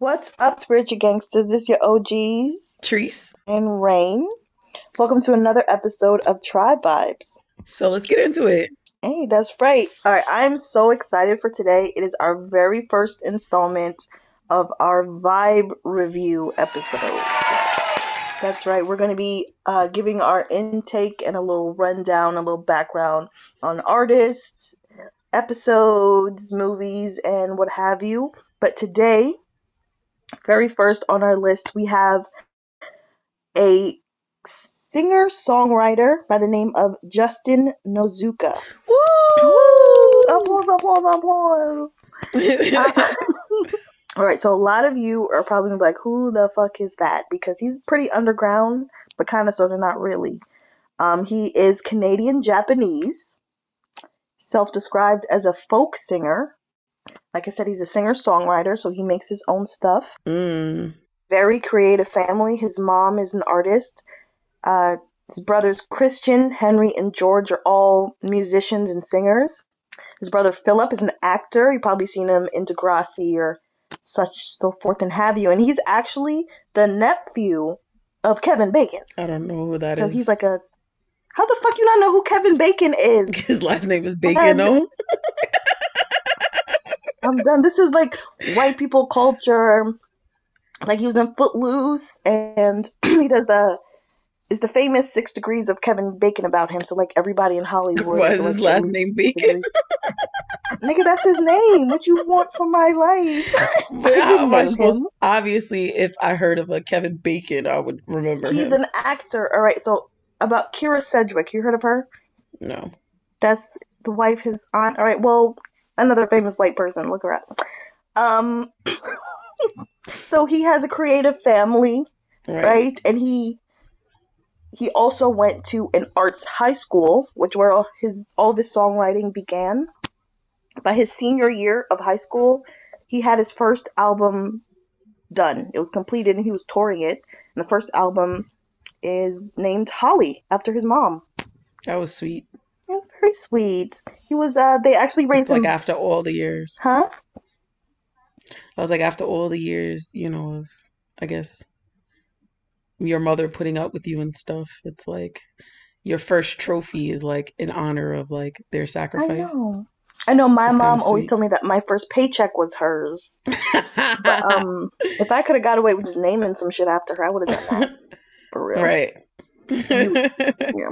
What's up, spiritual gangsters? This is your OGs Treese. and Rain. Welcome to another episode of Tribe Vibes. So let's get into it. Hey, that's right. All right, I'm so excited for today. It is our very first installment of our vibe review episode. That's right. We're going to be uh, giving our intake and a little rundown, a little background on artists, episodes, movies, and what have you. But today, very first on our list, we have a singer songwriter by the name of Justin Nozuka. Woo! Applause, applause, applause. Uh, all right, so a lot of you are probably gonna be like, who the fuck is that? Because he's pretty underground, but kind of sort of not really. Um, he is Canadian Japanese, self described as a folk singer. Like I said, he's a singer songwriter, so he makes his own stuff. mm. Very creative family. His mom is an artist. Uh, his brothers Christian, Henry, and George are all musicians and singers. His brother Philip is an actor. You probably seen him in Degrassi or such so forth and have you. And he's actually the nephew of Kevin Bacon. I don't know who that is. So he's like a. How the fuck you not know who Kevin Bacon is? His last name is Bacon? I'm done. This is like white people culture. Like he was in Footloose, and he does the is the famous Six Degrees of Kevin Bacon about him. So like everybody in Hollywood. Why is his last name Bacon? Nigga, that's his name. What you want from my life? But how am I supposed? Obviously, if I heard of a Kevin Bacon, I would remember He's him. an actor. All right. So about Kyra Sedgwick, you heard of her? No. That's the wife, his aunt. All right. Well, another famous white person. Look her up. Um. so he has a creative family. Right. right? And he he also went to an arts high school, which where all his all of his songwriting began. By his senior year of high school, he had his first album done. It was completed, and he was touring it. And the first album is named Holly after his mom. That was sweet. It's very sweet. He was uh they actually raised like him after all the years. Huh? I was like, after all the years, you know, of, I guess, your mother putting up with you and stuff, it's like your first trophy is like in honor of like their sacrifice. I know. I know my It's mom always told me that my first paycheck was hers. But um, if I could have got away with just naming some shit after her, I would have done that for real. Right. Yeah.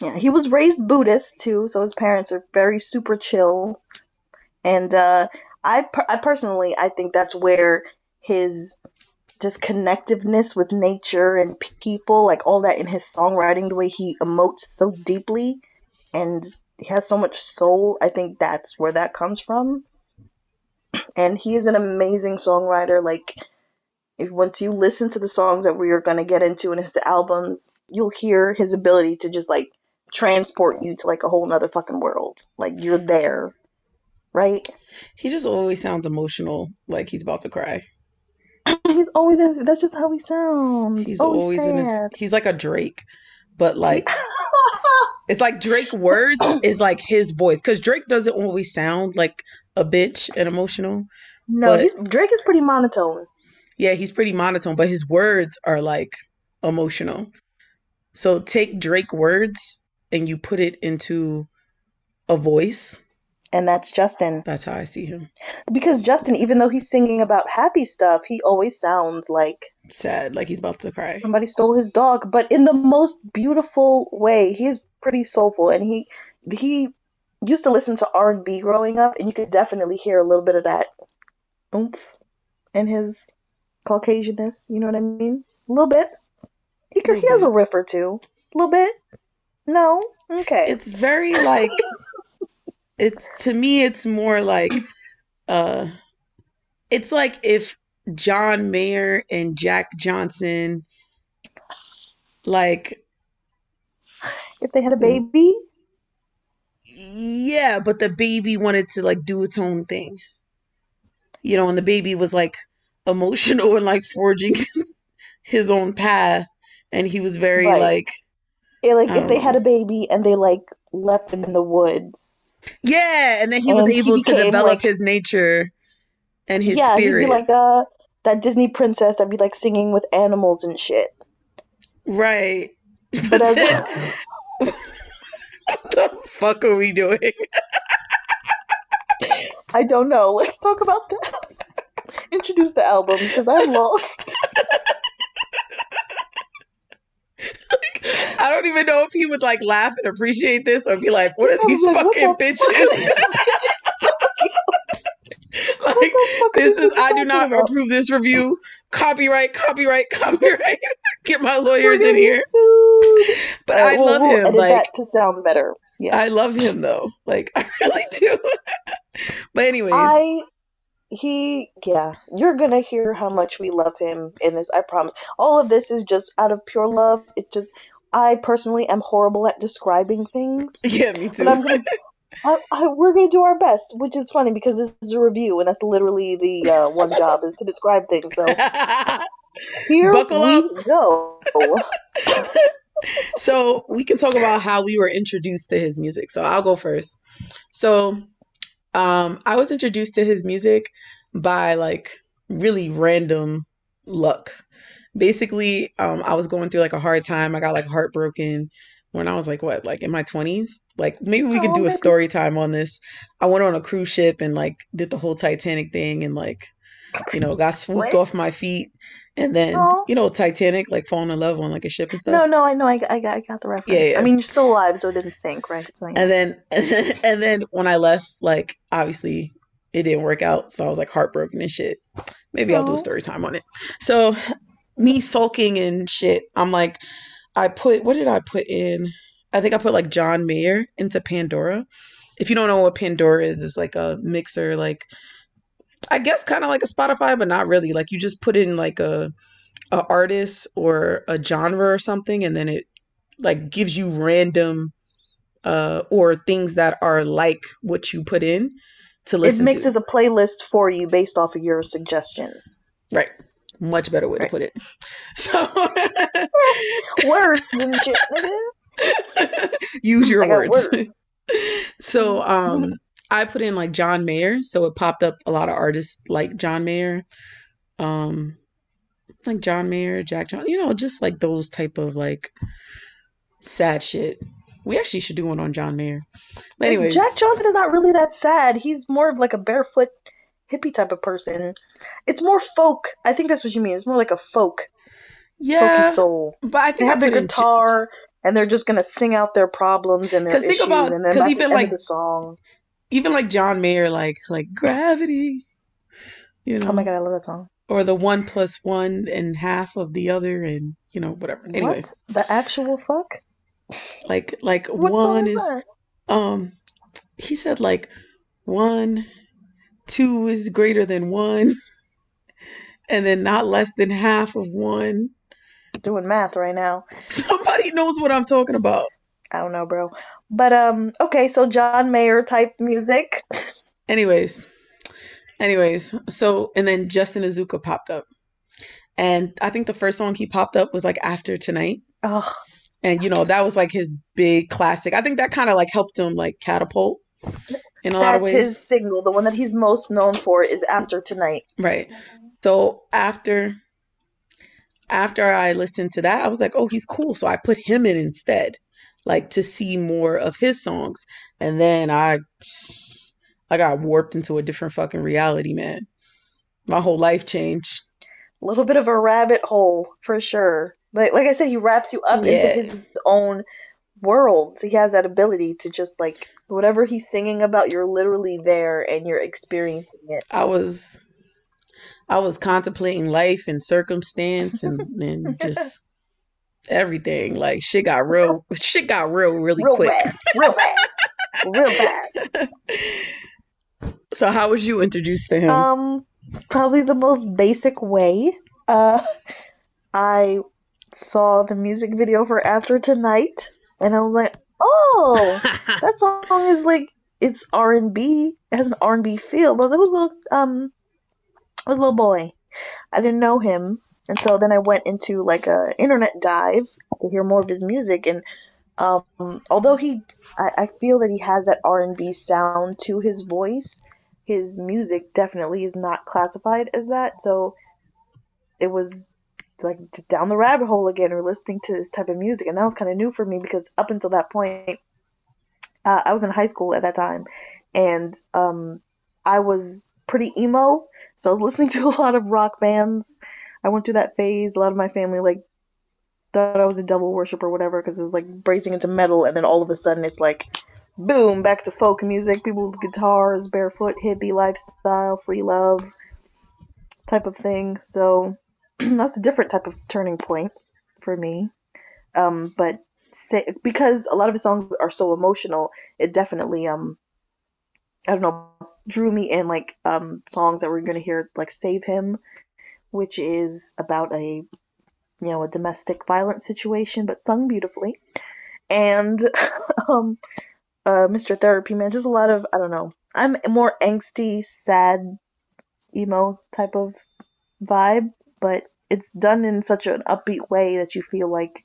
Yeah. He was raised Buddhist too, so his parents are very super chill. And uh, I, per- I personally, I think that's where his just connectiveness with nature and people, like all that in his songwriting, the way he emotes so deeply, and he has so much soul. I think that's where that comes from. And he is an amazing songwriter. Like if once you listen to the songs that we are going to get into in his albums, you'll hear his ability to just like transport you to like a whole nother fucking world. Like you're there, right? He just always sounds emotional, like he's about to cry. He's always in, that's just how he sounds. He's always, always in his he's like a Drake, but like it's like Drake words is like his voice cuz Drake doesn't always sound like a bitch and emotional. no, he's Drake is pretty monotone. Yeah, he's pretty monotone, but his words are like emotional. So take Drake words and you put it into a voice. And that's Justin. That's how I see him. Because Justin, even though he's singing about happy stuff, he always sounds like Sad, like he's about to cry. somebody stole his dog, but in the most beautiful way. He is pretty soulful, and he he used to listen to R and B growing up, and you could definitely hear a little bit of that oomph in his Caucasianness. You know what I mean? A little bit. He he has a riff or two. A little bit. No. Okay. It's very like it's to me it's more like uh it's like if John Mayer and Jack Johnson like if they had a baby, yeah, but the baby wanted to like do its own thing. You know, and the baby was like emotional and like forging his own path and he was very Right. like it, like I if they had a baby and they like left him in the woods. yeah, and then he was And he able to develop like- his nature and his yeah, spirit. he'd be like uh that Disney princess that'd be like singing with animals and shit. right. But as what the fuck are we doing? I don't know. Let's talk about that. Introduce the albums because I'm lost. I don't even know if he would like laugh and appreciate this or be like, "What are these like, fucking the bitches?" like, this is I do not about? approve this review. Copyright, copyright, copyright. Get my lawyers in here. sued. But I we'll, love we'll him. Like that to sound better. Yeah. I love him though. Like I really do. but anyways, I he yeah, you're gonna hear how much we love him in this, I promise. All of this is just out of pure love. It's just I personally am horrible at describing things. yeah, me too. But I'm gonna I, I, we're gonna do our best, which is funny because this is a review, and that's literally the uh, one job is to describe things. So here Buckle we go. so we can talk about how we were introduced to his music. So I'll go first. So um I was introduced to his music by like really random luck. Basically, um I was going through like a hard time. I got like heartbroken when I was like what, like in my 20s? Like maybe we could Oh, do a story time on this. I went on a cruise ship and like did the whole Titanic thing and like you know, got swooped What? off my feet and then Oh. you know Titanic like falling in love on like a ship and stuff. No, no, I know, I, I, got, I got the reference. Yeah, yeah. I mean, you're still alive, so it didn't sink, right? Yeah. And then and then when I left, like obviously it didn't work out, so I was like heartbroken and shit. Maybe I'll do a story time on it. So me sulking and shit, I'm like, I put what did I put in? I think I put like John Mayer into Pandora. If you don't know what Pandora is, it's like a mixer, like I guess kind of like a Spotify, but not really. Like you just put in like a a artist or a genre or something, and then it like gives you random uh or things that are like what you put in to listen. it mixes to. a playlist for you based off of your suggestion. Right. Much better way to put it. So Words and shit. use your words. words. so um I put in like John Mayer, so it popped up a lot of artists like John Mayer. Um like John Mayer, Jack John, you know, just like those type of like sad shit. We actually should do one on John Mayer. But anyways, Jack Johnson is not really that sad. He's more of like a barefoot hippie type of person. It's more folk. I think that's what you mean. It's more like a folk, yeah, folky soul. but I They think I have their guitar and they're just gonna sing out their problems and their issues, about- and then 'cause by even, the end like, of the song, even like John Mayer, like like gravity, you know, oh my god, I love that song. or the one plus one and half of the other, and you know whatever. Anyways, the actual fuck? like like What one is is um, he said like one, two is greater than one, and then not less than half of one. Doing math right now. Somebody knows what I'm talking about. I don't know, bro. But um, okay, so John Mayer type music. Anyways, anyways, so and then Justin Nozuka popped up, and I think the first song he popped up was like After Tonight, Oh, and you know that was like his big classic. I think that kind of like helped him like catapult in a lot of that's ways, his single. The one that he's most known for is After Tonight. right? So after after I listened to that, I was like, oh, he's cool. So I put him in instead, like to see more of his songs, and then I I got warped into a different fucking reality, man. My whole life changed. A little bit of a rabbit hole for sure. Like like I said, he wraps you up into his own world. So he has that ability to just like whatever he's singing about, you're literally there and you're experiencing it. I was I was contemplating life and circumstance and, and just everything. Like shit got real shit got real really Real quick. bad, real fast, real fast. So how was you introduced to him? Um, probably the most basic way. Uh, I saw the music video for After Tonight, and I was like, oh, that song is like it's R and B. It has an R and B feel. But I was, like, I was a little um, I was a little boy. I didn't know him, and so then I went into like a internet dive to hear more of his music. And um, although he, I, I feel that he has that R and B sound to his voice. his music definitely is not classified as that. So it was like just down the rabbit hole again or listening to this type of music and that was kind of new for me because up until that point uh, i was in high school at that time and um, i was pretty emo so i was listening to a lot of rock bands i went through that phase a lot of my family like thought i was a devil worship or whatever because it was like bracing into metal and then all of a sudden it's like boom back to folk music people with guitars barefoot hippie lifestyle free love type of thing so that's a different type of turning point for me. Um, but say, because a lot of his songs are so emotional, it definitely um, I don't know, drew me in like um songs that we're gonna hear like "Save Him," which is about a you know a domestic violence situation, but sung beautifully, and um, uh, Mr. Therapy Man, just a lot of I don't know. I'm more angsty, sad, emo type of vibe, but it's done in such an upbeat way that you feel like,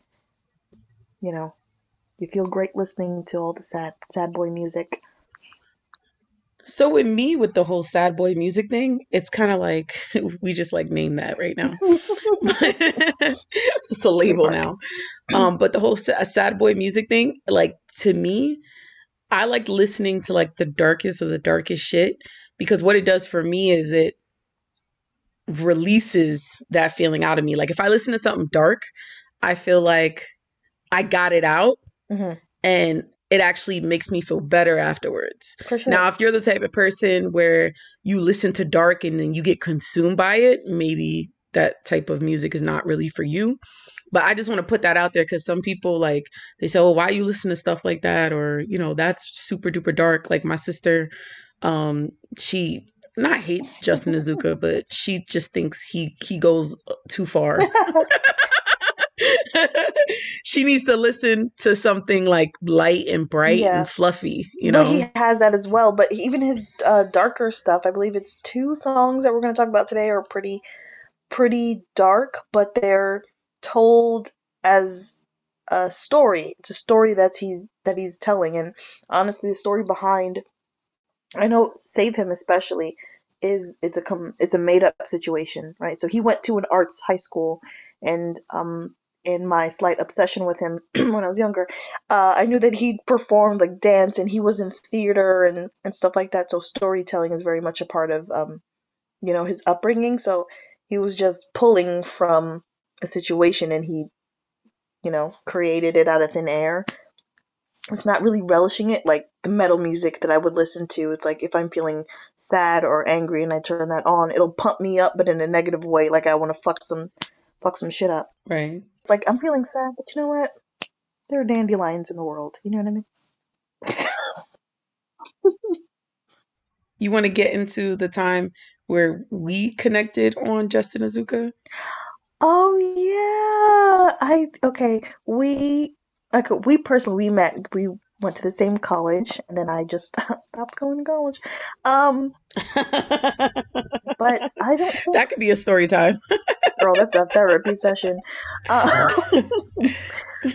you know, you feel great listening to all the sad sad boy music. So with me with the whole sad boy music thing, it's kind of like we just like name that right now. it's a label now. Um, but the whole sad boy music thing, like to me, I like listening to like the darkest of the darkest shit because what it does for me is it releases that feeling out of me. Like if I listen to something dark, I feel like I got it out mm-hmm. and it actually makes me feel better afterwards. Sure. Now, if you're the type of person where you listen to dark and then you get consumed by it, maybe that type of music is not really for you. But I just want to put that out there because some people like they say, "Oh, why you listen to stuff like that?" Or you know, that's super duper dark. Like my sister, um, she not hates Justin Nozuka, but she just thinks he he goes too far. she needs to listen to something like light and bright yeah. and fluffy, you know. But he has that as well. But even his uh, darker stuff, I believe it's two songs that we're going to talk about today, are pretty pretty dark, but they're told as a story. It's a story that he's that he's telling, and honestly, the story behind I know Save Him especially is it's a com- it's a made up situation, right? So he went to an arts high school, and um, in my slight obsession with him when I was younger, uh, I knew that he performed like dance and he was in theater and and stuff like that. So storytelling is very much a part of um, you know, his upbringing. So he was just pulling from a situation and he, you know, created it out of thin air it's not really relishing it like the metal music that I would listen to. It's like if I'm feeling sad or angry and I turn that on, it'll pump me up, but in a negative way. Like I want to fuck some, fuck some shit up. Right. It's like I'm feeling sad, but you know what? There are dandelions in the world. You know what I mean? you want to get into the time where we connected on Justin Nozuka? Oh yeah. I okay. We like we personally we met we went to the same college and then I just stopped going to college. Um but I don't think, That could be a story time. girl, that's a therapy session. Uh,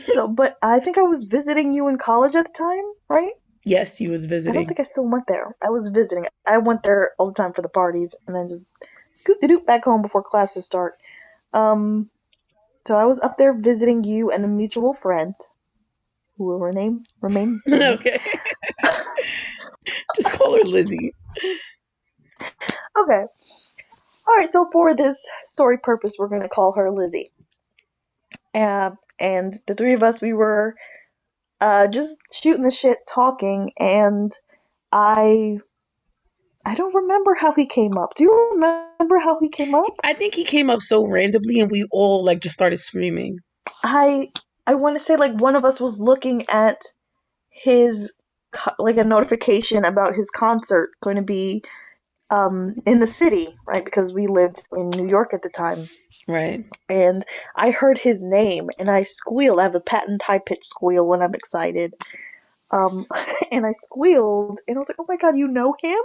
so but I think I was visiting you in college at the time, right? Yes, you was visiting. I don't think I still went there. I was visiting. I went there all the time for the parties and then just scoot the doop back home before classes start. Um so I was up there visiting you and a mutual friend who will remain remain. okay. Just call her Lizzie. Okay. All right. So for this story purpose, we're going to call her Lizzie. Uh, and the three of us, we were uh, just shooting the shit, talking, and I I don't remember how he came up. Do you remember how he came up? I think he came up so randomly and we all like just started screaming. I I want to say like one of us was looking at his like a notification about his concert going to be um, in the city, right? Because we lived in New York at the time. Right. And I heard his name and I squealed. I have a patent high pitched squeal when I'm excited. Um, and I squealed and I was like, oh my god, you know him?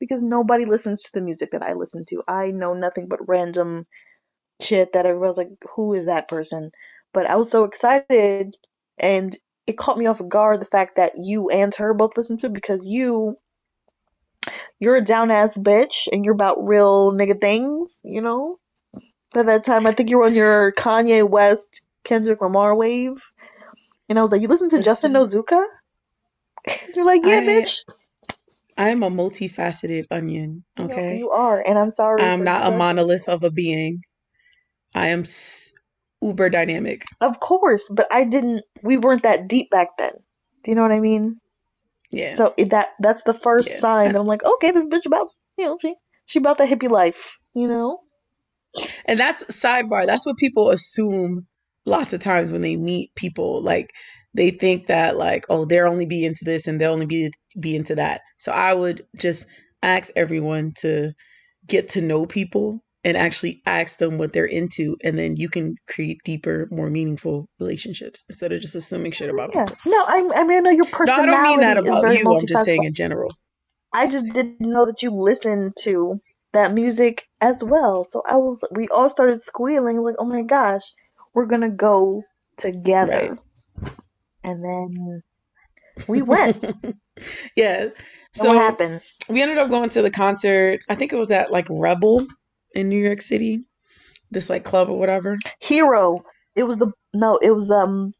Because nobody listens to the music that I listen to. I know nothing but random shit that everyone's like, who is that person? But I was so excited and it caught me off guard the fact that you and her both listened to because you you're a down ass bitch and you're about real nigga things, you know? At that time, I think you were on your Kanye West, Kendrick Lamar wave. And I was like, you listen to Justin Nozuka? you're like, yeah, I bitch. I'm a multifaceted onion, okay? you are. And I'm sorry. I'm not a monolith of a being. I am s- uber dynamic. Of course, but I didn't, we weren't that deep back then. Do you know what I mean? Yeah. So that that's the first Yeah. sign that I'm like, okay, this bitch about, you know, she, she about the hippie life, you know? And that's sidebar. That's what people assume lots of times when they meet people. Like they think that like, oh, they're only be into this and they'll only be be into that. So I would just ask everyone to get to know people and actually ask them what they're into, and then you can create deeper, more meaningful relationships instead of just assuming shit about Yeah. people. No, I, I mean, I know your personality No, I don't mean that about you. I'm just saying in general. I just didn't know that you listened to that music as well. So I was, we all started squealing, like, oh my gosh, we're gonna go together. And then we went. yeah. what So happened? we ended up going to the concert. I think it was at like Rebel in New York City, this like club or whatever. Hero. It was the no, it was um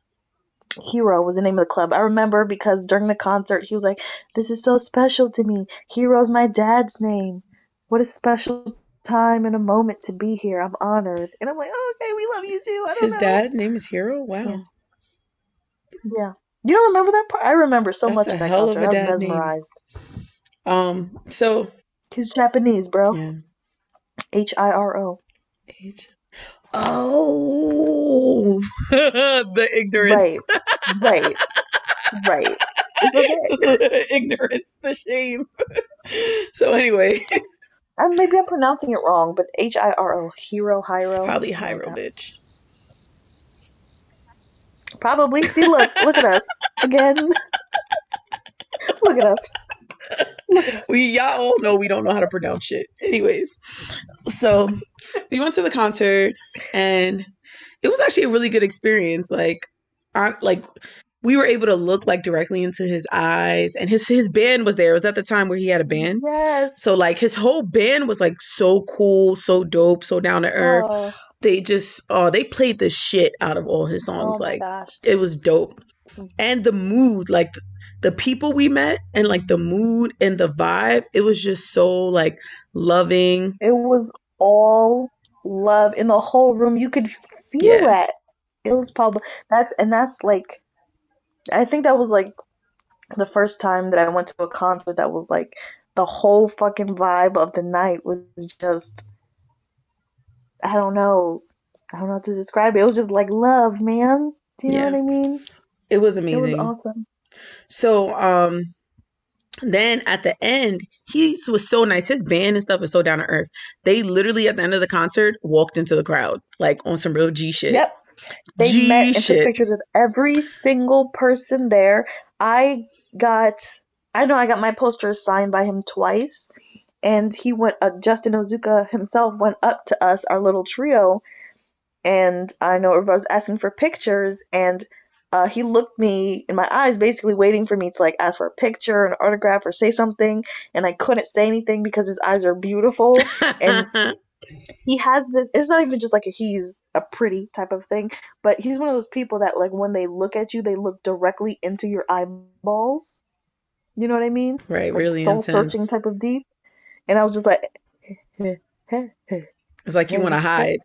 Hero was the name of the club. I remember because during the concert he was like, This is so special to me. Hero's my dad's name. What a special time and a moment to be here. I'm honored. And I'm like, oh, okay, we love you too. I don't His know. dad name is Hero. Wow, Yeah. Yeah. You don't remember that part? I remember so That's much of that of concert. a I was dad name. mesmerized. Um. So He's Japanese, bro. yeah. H I R O. Age. Oh, the ignorance, Right. Right. Right. It's okay. ignorance, the shame. so anyway, And maybe I'm pronouncing it wrong, but H I R O. Hero, it's Hyro. probably something like Hyro, that. bitch. Probably. See, look, look at us again. look at us. Look at us. We y'all all know we don't know how to pronounce shit. Anyways, so we went to the concert and it was actually a really good experience. Like, I like we were able to look like directly into his eyes, and his his band was there. It was at the time where he had a band. Yes. So like his whole band was like so cool, so dope, so down to earth. Oh, They just oh they played the shit out of all his songs. oh like gosh. it was dope. And the mood, like the people we met and like the mood and the vibe, it was just so like loving. It was all love in the whole room. You could feel Yeah. that. It was probably that's and that's like I think that was like the first time that I went to a concert that was like the whole fucking vibe of the night was just I don't know. I don't know how to describe it. It was just like love, man. Do you know what I mean? It was amazing. It was awesome. So um then at the end, he was so nice. His band and stuff is so down to earth. They literally at the end of the concert walked into the crowd like on some real G shit. Yep. They G met and took pictures with every single person there. I got, I know I got my poster signed by him twice, and he went. Uh, Justin Nozuka himself went up to us, our little trio, and I know everybody was asking for pictures, and uh, he looked me in my eyes, basically waiting for me to like ask for a picture, an autograph, or say something, and I couldn't say anything because his eyes are beautiful. and- he has this it's not even just like a he's a pretty type of thing but he's one of those people that like when they look at you they look directly into your eyeballs you know what i mean right, like really soul intense. searching type of deep and i was just like It's like you want to hide,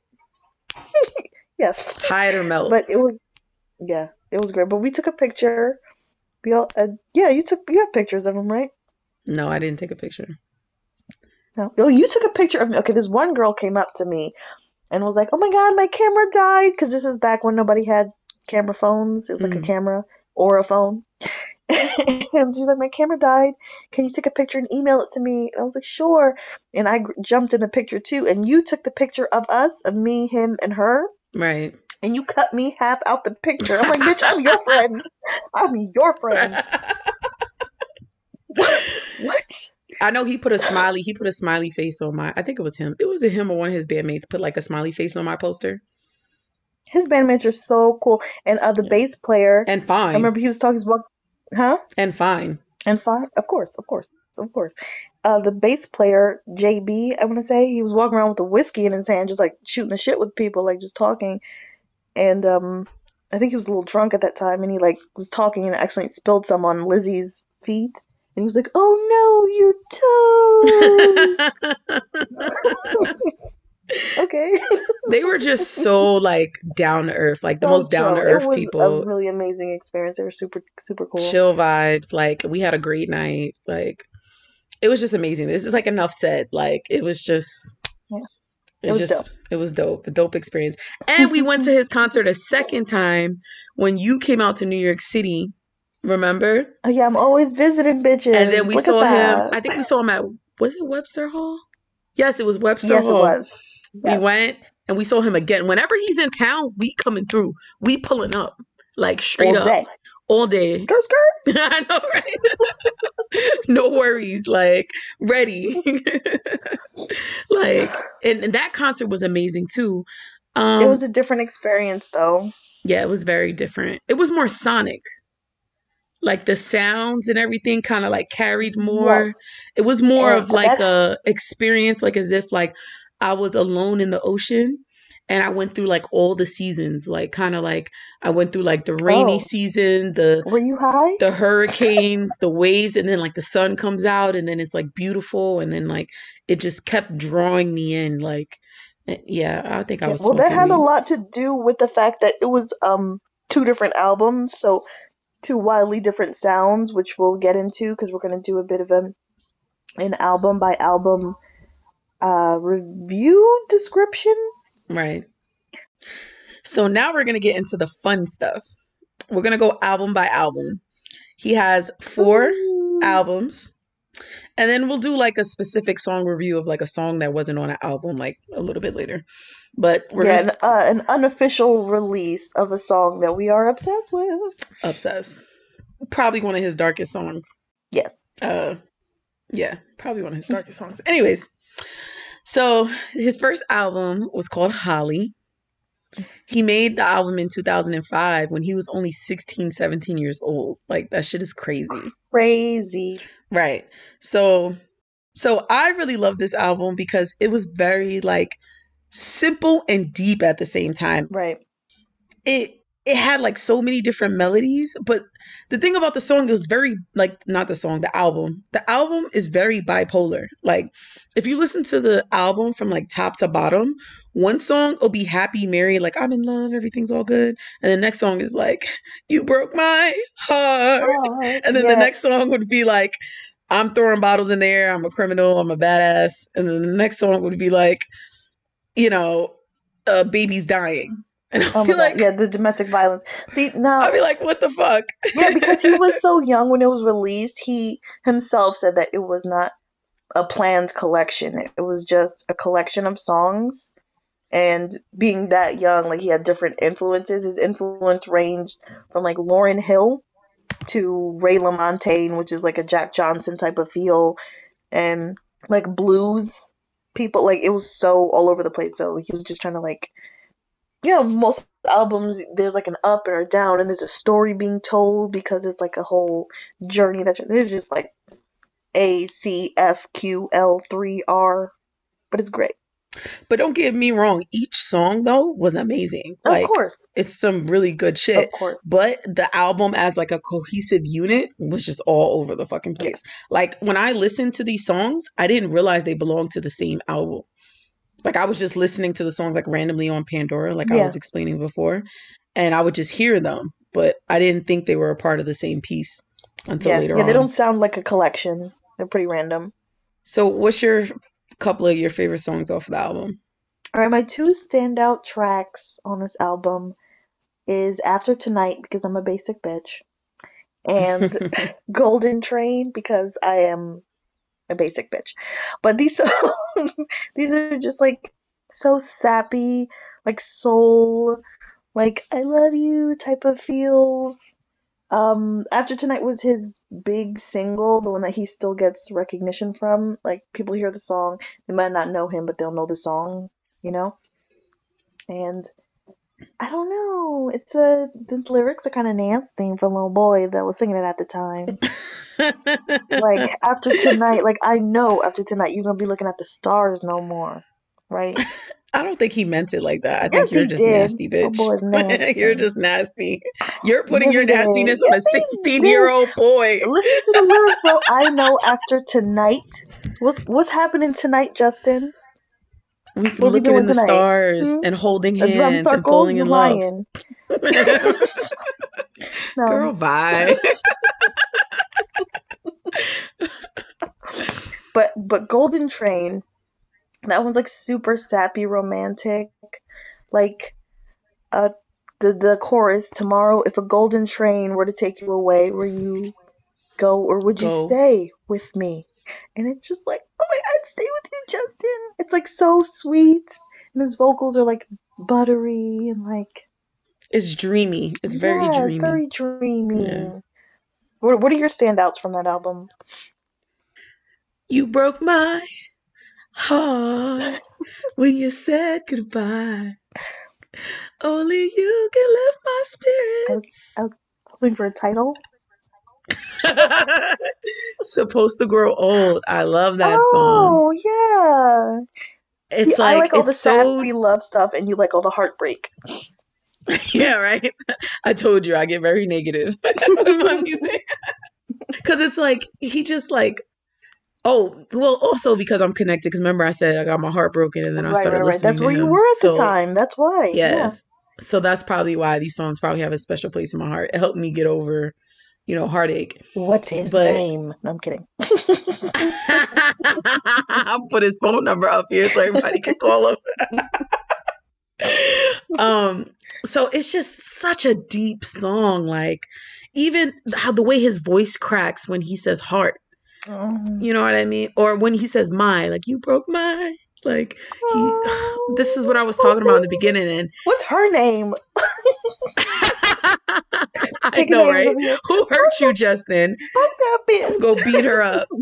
yes hide or melt. but it was yeah it was great but we took a picture we all uh, yeah you took you have pictures of him right no, I didn't take a picture. No. Oh, you took a picture of me. Okay, this one girl came up to me and was like, "Oh my god, my camera died." Because this is back when nobody had camera phones. It was like a Mm. camera or a phone. and she was like, "My camera died. Can you take a picture and email it to me?" And I was like, "Sure." And I jumped in the picture too. And you took the picture of us, of me, him, and her. Right. And you cut me half out the picture. I'm like, "Bitch, I'm your friend. I'm your friend." What? I know he put a smiley. He put a smiley face on my. I think it was him. It was him or one of his bandmates put like a smiley face on my poster. His bandmates are so cool. And uh, the Yeah. bass player. And fine. I remember he was talking about, huh? And fine. And fine, of course, of course. of course. Uh, the bass player JB, I want to say, he was walking around with a whiskey in his hand, just like shooting the shit with people, like just talking. And um, I think he was a little drunk at that time, and he like was talking and accidentally spilled some on Lizzie's feet. And he was like, "Oh no, your toes!" okay. they were just so like down to earth, like the So most down to earth people. a really amazing experience. They were super, super cool. chill vibes. Like we had a great night. Like it was just amazing. This is like enough said. Like it was just Yeah. It It was was just dope. it was dope. A dope experience. And we went to his concert a second time when you came out to New York City. Remember? Oh, yeah, I'm always visiting bitches. And then we Look saw him. I think we saw him at was it Webster Hall? Yes, it was Webster Hall. Yes, it Hall. was. We Yes. went and we saw him again. Whenever he's in town, we coming through. We pulling up. Like straight All up. day. All day. Skirt, skirt. I know, right? no worries, like ready. like, and, and that concert was amazing too. Um, it was a different experience, though. yeah, it was very different. It was more sonic. Like the sounds and everything kind of like carried more. Yes. It was more And of like that- a experience, like as if like I was alone in the ocean and I went through like all the seasons, like kind of like I went through like the rainy Oh. season, the Were you high? the hurricanes, the waves, and then like the sun comes out, and then it's like beautiful, and then like it just kept drawing me in. Like, eh, yeah, I think I Yeah, was. well, that had a lot to do with the fact that it was um two different albums, so two wildly different sounds, which we'll get into because we're gonna do a bit of a an album by album uh review description. Right. So now we're gonna get into the fun stuff. We're gonna go album by album. He has four Ooh. albums, and then we'll do like a specific song review of like a song that wasn't on an album, like a little bit later. But we're yeah, gonna an, uh, an unofficial release of a song that we are obsessed with. obsess. Probably one of his darkest songs. Yes. Uh, yeah, probably one of his darkest songs. Anyways, so his first album was called Holly. He made the album in 2005 when he was only 16, 17 years old. Like that shit is crazy. Crazy. Right. So so I really love this album because it was very like simple and deep at the same time Right. it it had like so many different melodies but the thing about the song it was very like not the song the album. The album is very bipolar. Like if you listen to the album from like top to bottom one song will be happy merry like i'm in love everything's all good and the next song is like you broke my heart oh, and then the next song would be like i'm throwing bottles in the air i'm a criminal i'm a badass and then the next song would be like you know a baby's dying and i'll Oh be my like god, yeah, the domestic violence. See now, I'll be like, what the fuck? yeah, because he was so young when it was released, he himself said that it was not a planned collection. It, it was just a collection of songs. And being that young, like he had different influences. His influence ranged from like Lauryn Hill to Ray LaMontagne, which is like a Jack Johnson type of feel, and like blues people. Like it was so all over the place. So he was just trying to like you know, most albums there's like an up or a down, and there's a story being told because it's like a whole journey that there's just like A C F Q L three R, but it's great. But don't get me wrong, each song though was amazing. Like of course, it's some really good shit. of course, But the album as like a cohesive unit was just all over the fucking place. Like when I listened to these songs, I didn't realize they belonged to the same album. Like I was just listening to the songs like randomly on Pandora, like I was explaining before, and I would just hear them, but I didn't think they were a part of the same piece until yeah, later yeah. on. They don't sound like a collection. They're pretty random. So, what's your couple of your favorite songs off the album? All right, my two standout tracks on this album is After Tonight because I'm a basic bitch, and Golden Train because I am a basic bitch. But these songs, these are just like so sappy, like soul, like I love you type of feels. Um, After Tonight was his big single, the one that he still gets recognition from. Like people hear the song, they might not know him, but they'll know the song, you know? And I don't know. It's a the lyrics are kind of nasty for a little boy that was singing it at the time. like after tonight, like I know after tonight you're gonna be looking at the stars no more, right? I don't think he meant it like that. I Yes, think you're just did. nasty, Oh, bitch. boy, nasty. you're just nasty. You're putting your Yes, did. nastiness on a Yes, he 16 year old boy. Listen to the words, bro. I know after tonight. What's what's happening tonight, Justin? We we looking doing in the tonight? stars Hmm? and holding hands and falling in love. No. Girl, bye. But but Golden Train, that one's like super sappy, romantic. Like, uh, the the chorus tomorrow. If a golden train were to take you away, will you go or would you Go. stay with me? And it's just like, oh my God, stay with you, Justin. It's like so sweet, and his vocals are like buttery and like It's dreamy. It's very yeah, dreamy. it's very dreamy. Yeah. What what are your standouts from that album? You broke my heart when you said goodbye. Only you can lift my spirits. Hoping for a title. Supposed to grow old. I love that song. oh yeah. It's Yeah, I like, like all the it's so sappy love stuff, and you like all the heartbreak. yeah, right. I told you I get very negative with my music because it's like he just like. Oh well, also because I'm connected. Because remember, I said I got my heart broken, and then I right, started right, right. listening That's to where you were at the time. That's why. Yes. So that's probably why these songs probably have a special place in my heart. It helped me get over, you know, heartache. What's his But- name? No, I'm kidding. I'll put his phone number up here so everybody can call him. Um, so it's just such a deep song. Like even how the way his voice cracks when he says heart. Mm. You know what I mean? Or when he says my, like you broke my like he this is what I was talking about in the beginning and What's her name? I know, right? Who hurt you, Justin? Fuck that bitch. Go beat her up.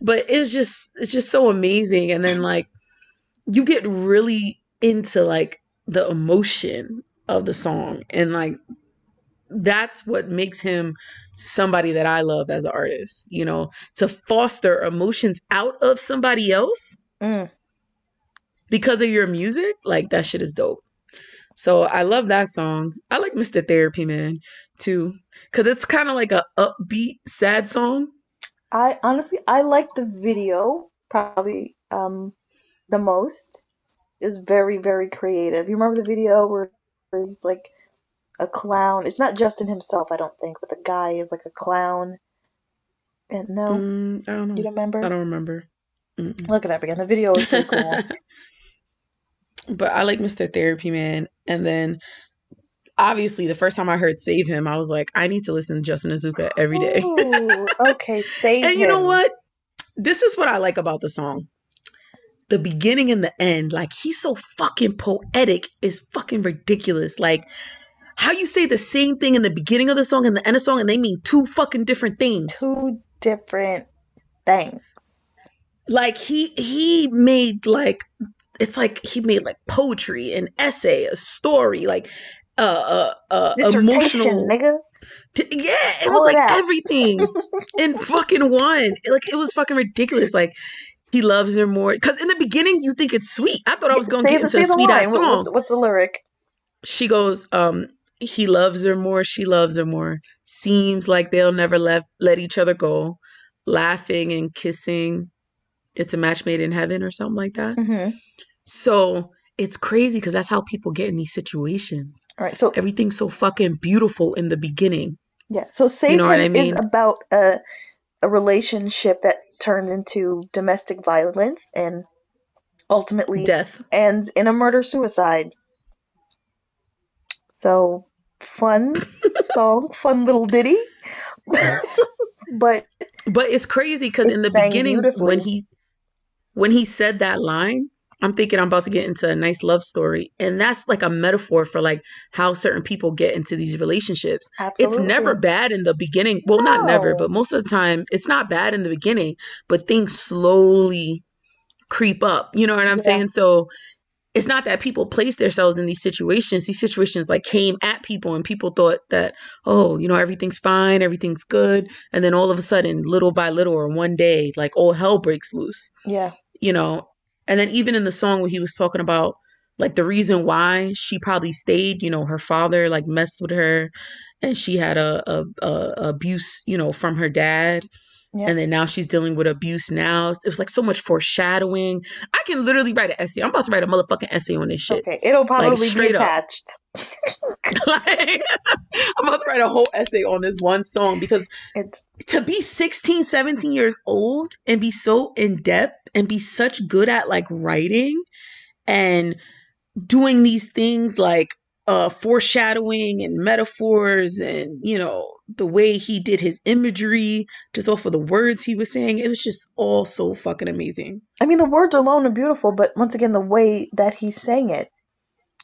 but it's just it's just so amazing. And then like you get really into like the emotion of the song. And like that's what makes him somebody that I love as an artist, you know, to foster emotions out of somebody else Mm. because of your music, like that shit is dope. So I love that song. I like Mr. Therapy Man too, because it's kind of like a upbeat, sad song. I honestly I like the video probably um the most. Is very very creative. You remember the video where, he's like a clown? It's not Justin himself, I don't think, but the guy is like a clown. And no, Mm, I don't know. you remember? I don't remember. Mm-mm. Look it up again. The video is pretty cool. but I like Mr. Therapy Man. And then obviously the first time I heard Save Him, I was like, I need to listen to Justin Nozuka every day. Ooh, okay, save him. and you know what? This is what I like about the song. The beginning and the end, like he's so fucking poetic is fucking ridiculous. Like how you say the same thing in the beginning of the song and the end of the song and they mean two fucking different things. Two different things. like he he made like it's like he made like poetry an essay a story like uh uh, uh Dissertation, emotional nigga. t- yeah it was like everything in fucking one like it was fucking ridiculous like he loves her more. Because in the beginning you think it's sweet. I thought i was gonna get into a sweet ass song. What's, what's the lyric? she goes um he loves her more she loves her more. Seems like they'll never let let each other go. Laughing and kissing. It's a match made in heaven or something like that. Hmm so it's crazy because that's how people get in these situations. All right, so everything's so fucking beautiful in the beginning. Yeah, so Save know what I mean? is about a a relationship that turns into domestic violence and ultimately death ends in a murder suicide. So fun song, fun little ditty. but but it's crazy because in the beginning when he when he said that line i'm thinking i'm about to get into a nice love story and that's like a metaphor for like how certain people get into these relationships absolutely. it's never bad in the beginning well not never but most of the time it's not bad in the beginning but things slowly creep up you know what i'm Yeah. saying so it's not that people place themselves in these situations. These situations like came at people and people thought that, oh, you know, everything's fine, everything's good. And then all of a sudden, little by little or one day, like all hell breaks loose. Yeah. You know, and then even in the song where he was talking about like the reason why she probably stayed, you know, her father like messed with her and she had a, a, a abuse, you know, from her dad And then now she's dealing with abuse now. It was like so much foreshadowing. I can literally write an essay. I'm about to write a motherfucking essay on this shit. Okay, it'll probably like, be attached. like, I'm about to write a whole essay on this one song because it's to be 16, 17 years old and be so in depth and be such good at like writing and doing these things like uh foreshadowing and metaphors and you know the way he did his imagery just off of the words he was saying. It was just all so fucking amazing. I mean the words alone are beautiful but once again the way that he sang it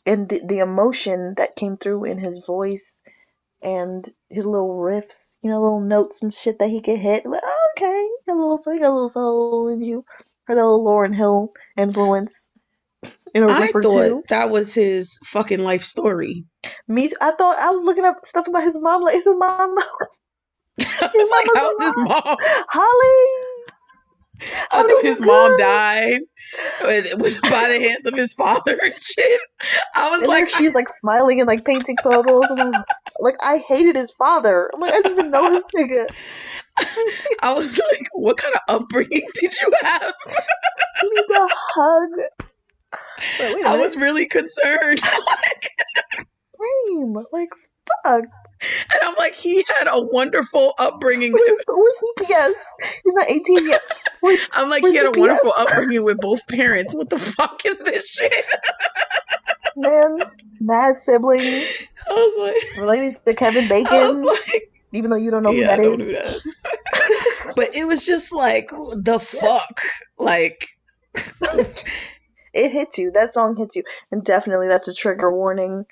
and the, the emotion that came through in his voice and his little riffs you know little notes and shit that he could hit. Like, oh, okay a little so you got a little soul in you her little Lauryn Hill influence in a I thought that was his fucking life story. Me, too. I thought I was looking up stuff about his mom. Like, is his mom? his like, how's his mom? Holly. I knew his good. mom died. It was by the hands of his father and shit. I was and like, she's like smiling and like painting photos. And I'm, like, I hated his father. I'm like, I didn't even know this nigga. I was like, what kind of upbringing did you have? he needs a hug. Wait, I was really concerned. Same. Like, fuck. And I'm like, he had a wonderful upbringing. Where's, where's CPS? He's not 18 yet. Where's, I'm like, he had CPS? a wonderful upbringing with both parents. What the fuck is this shit? Man, mad siblings. I was like, related to Kevin Bacon. Like, even though you don't know yeah, who that is. That. but it was just like, the fuck? Like, it hits you. That song hits you, and definitely that's a trigger warning.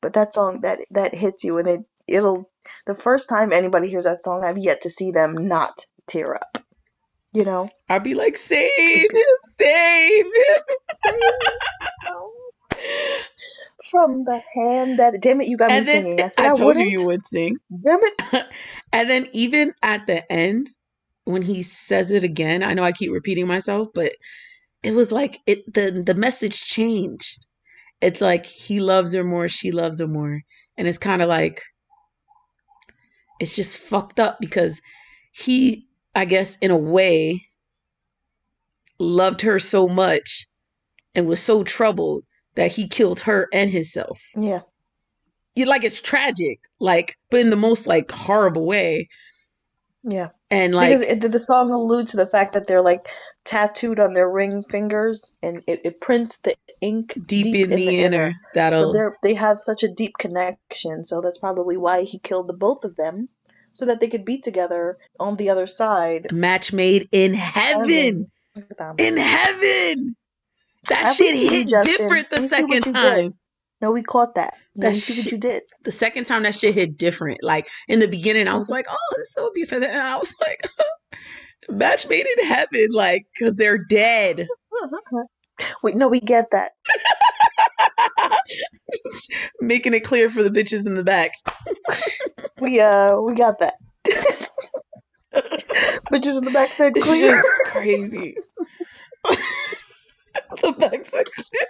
But that song that that hits you, and it it'll the first time anybody hears that song, I've yet to see them not tear up. You know, I'd be like, save him, save him. From the hand that damn it, you got and me then, singing. I, said, I, I told wouldn't. you you would sing. Damn it. and then even at the end, when he says it again, I know I keep repeating myself, but it was like it the the message changed. It's like he loves her more, she loves her more. And it's kind of like it's just fucked up because he I guess in a way loved her so much and was so troubled that he killed her and himself. Yeah. You like it's tragic, like, but in the most like horrible way. Yeah. And like because the song alludes to the fact that they're like tattooed on their ring fingers, and it, it prints the ink deep, deep in, in, the, the inner. inner. That'll so they have such a deep connection. So that's probably why he killed the both of them, so that they could be together on the other side. Match made in heaven. heaven. In heaven. That shit hit different the second time. No, we caught that. That shit, what you did. The second time that shit hit different. Like in the beginning, I was like, "Oh, it's so beautiful," and I was like, match made in heaven, like, because they're dead. Wait, no, we get that. Making it clear for the bitches in the back. we uh, we got that. bitches in the back said clear. It's crazy. the back said clear.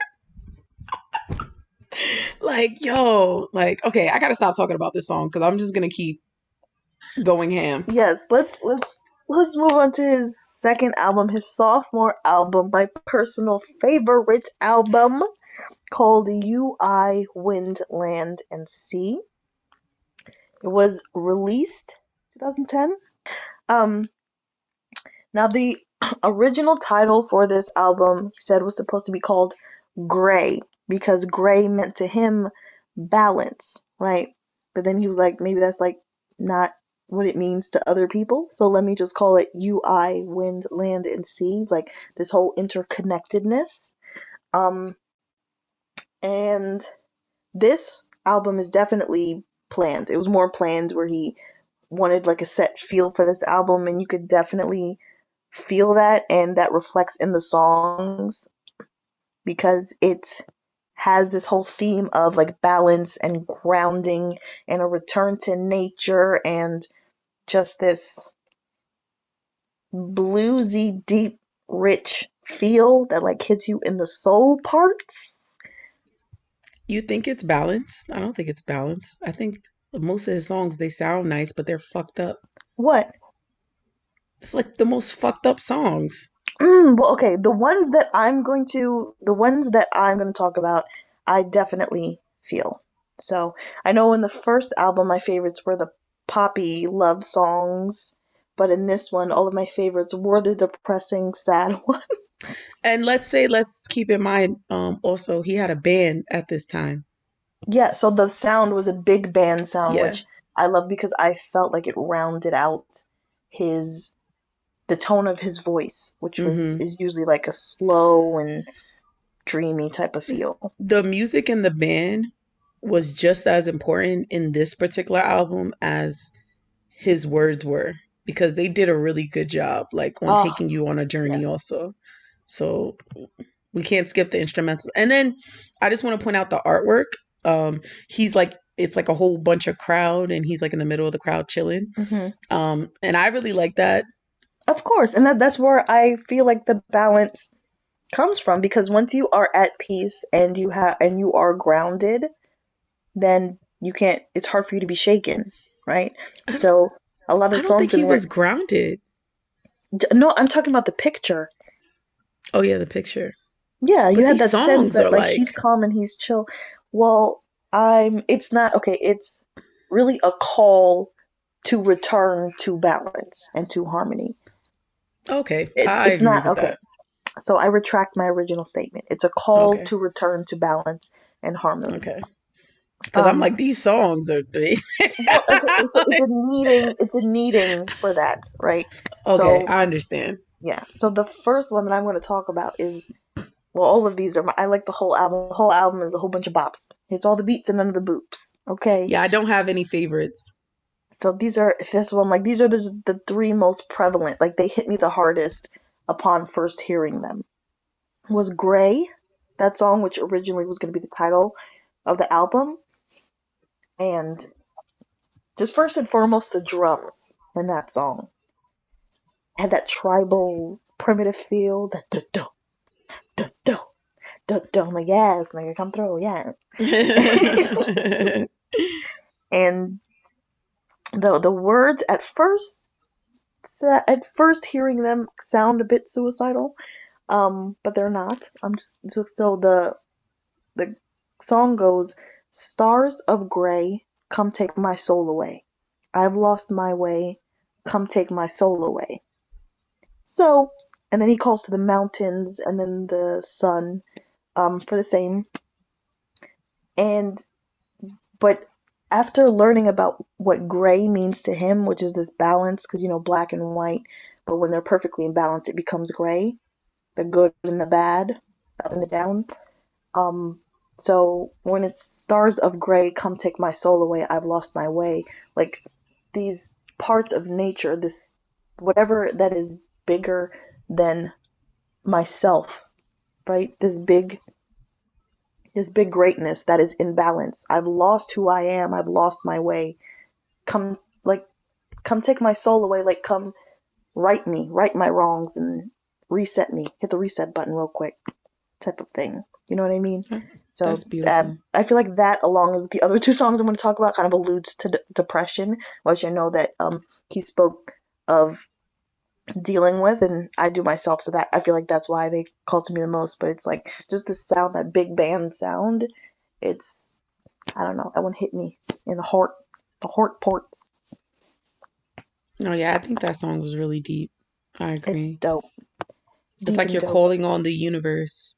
like, yo, like, okay, I gotta stop talking about this song because I'm just gonna keep going ham. Yes, let's let's let's move on to his second album, his sophomore album, my personal favorite album called You I Wind, Land, and Sea. It was released 2010. Um, now the original title for this album, he said, was supposed to be called Gray because gray meant to him balance, right? But then he was like, maybe that's like not what it means to other people. So let me just call it You I, wind, land, and sea, like this whole interconnectedness. Um, and this album is definitely planned. It was more planned where he wanted like a set feel for this album, and you could definitely feel that, and that reflects in the songs. because it has this whole theme of like balance and grounding and a return to nature and just this bluesy, deep, rich feel that like hits you in the soul parts. You think it's balanced? I don't think it's balanced. I think most of his songs they sound nice, but they're fucked up. What? It's like the most fucked up songs. Mm, well, okay, the ones that I'm going to, the ones that I'm going to talk about, I definitely feel. So I know in the first album, my favorites were the poppy love songs, but in this one, all of my favorites were the depressing, sad ones. And let's say, let's keep in mind, um, also he had a band at this time. Yeah, so the sound was a big band sound, Yeah. which I love because I felt like it rounded out his the tone of his voice, which was Mhm. is usually like a slow and dreamy type of feel. The music in the band was just as important in this particular album as his words were because they did a really good job, like on Oh, taking you on a journey, also. So we can't skip the instrumentals. And then I just want to point out the artwork. Um, he's like it's like a whole bunch of crowd, and he's like in the middle of the crowd chilling. hmm Um, and I really like that. Of course, and that that's where I feel like the balance comes from because once you are at peace and you have and you are grounded, then you can't. It's hard for you to be shaken, right? So a lot of I think songs in he there. was grounded. No, I'm talking about the picture. Oh yeah, the picture. Yeah, But you had that sense that like, like- he's calm and he's chill. Well, I'm. It's not okay. It's really a call to return to balance and to harmony. Okay, It's I it's agree not with okay. that. So I retract my original statement. It's a call Okay. to return to balance and harmony. Okay, because I'm Um, like these songs are. They... Well, it's, it's, it's a needing. It's a needing for that, right? okay, So- I understand. Yeah. So the first one that I'm going to talk about is, well, all of these are. My, I like the whole album. The whole album is a whole bunch of bops. It's all the beats and none of the boops. Okay. Yeah, I don't have any favorites. So these are this one like these are the the three most prevalent. Like they hit me the hardest upon first hearing them. Was Gray, that song which originally was going to be the title of the album, and just first and foremost the drums in that song had that tribal primitive feel. That do do do do do do. Like yes, nigga, come through, yeah. and the the words at first at first hearing them sound a bit suicidal um but they're not. I'm just so, so the the song goes stars of gray come take my soul away. I've lost my way. Come take my soul away. So and then he calls to the mountains and then the sun um for the same. And but after learning about what gray means to him, which is this balance, because you know, black and white, but when they're perfectly in balance, it becomes gray, the good and the bad, up and the down. Um, so when it's stars of gray, come take my soul away, I've lost my way. Like these parts of nature, this whatever that is bigger than myself, right? This big this big greatness that is in balance. I've lost who I am. I've lost my way. Come, like, come take my soul away. Like, come right me, right my wrongs, and reset me. Hit the reset button real quick, type of thing. You know what I mean? So That's beautiful. um, I feel like that, along with the other two songs I'm going to talk about, kind of alludes to d- depression, which I know that um he spoke of dealing with, and I do myself. So that I feel like that's why they call to me the most. But it's like just the sound, that big band sound. It's I don't know. That one hit me in the heart, the heart ports. No, yeah, I think that song was really deep. I agree It's agree. dope. It's like you're dope. calling on the universe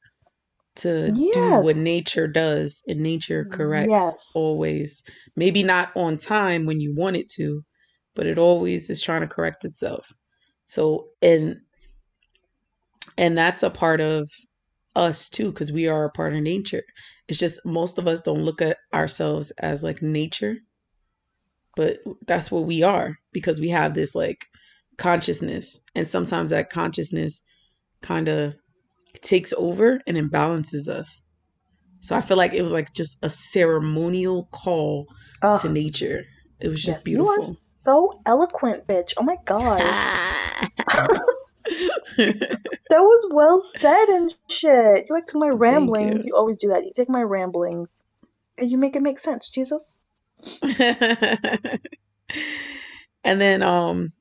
to do what nature does, and nature mm-hmm. corrects Yes. always. Maybe not on time when you want it to, but it always is trying to correct itself. So, and and that's a part of us too, because we are a part of nature. It's just most of us don't look at ourselves as like nature, but that's what we are because we have this like consciousness, and sometimes that consciousness kind of takes over and imbalances us. So I feel like it was like just a ceremonial call Oh, to nature. It was just yes, you are beautiful. so eloquent, bitch. Oh my god. That was well said and shit. You like took my ramblings. you. You always do that. You take my ramblings and you make it make sense, Jesus. and then um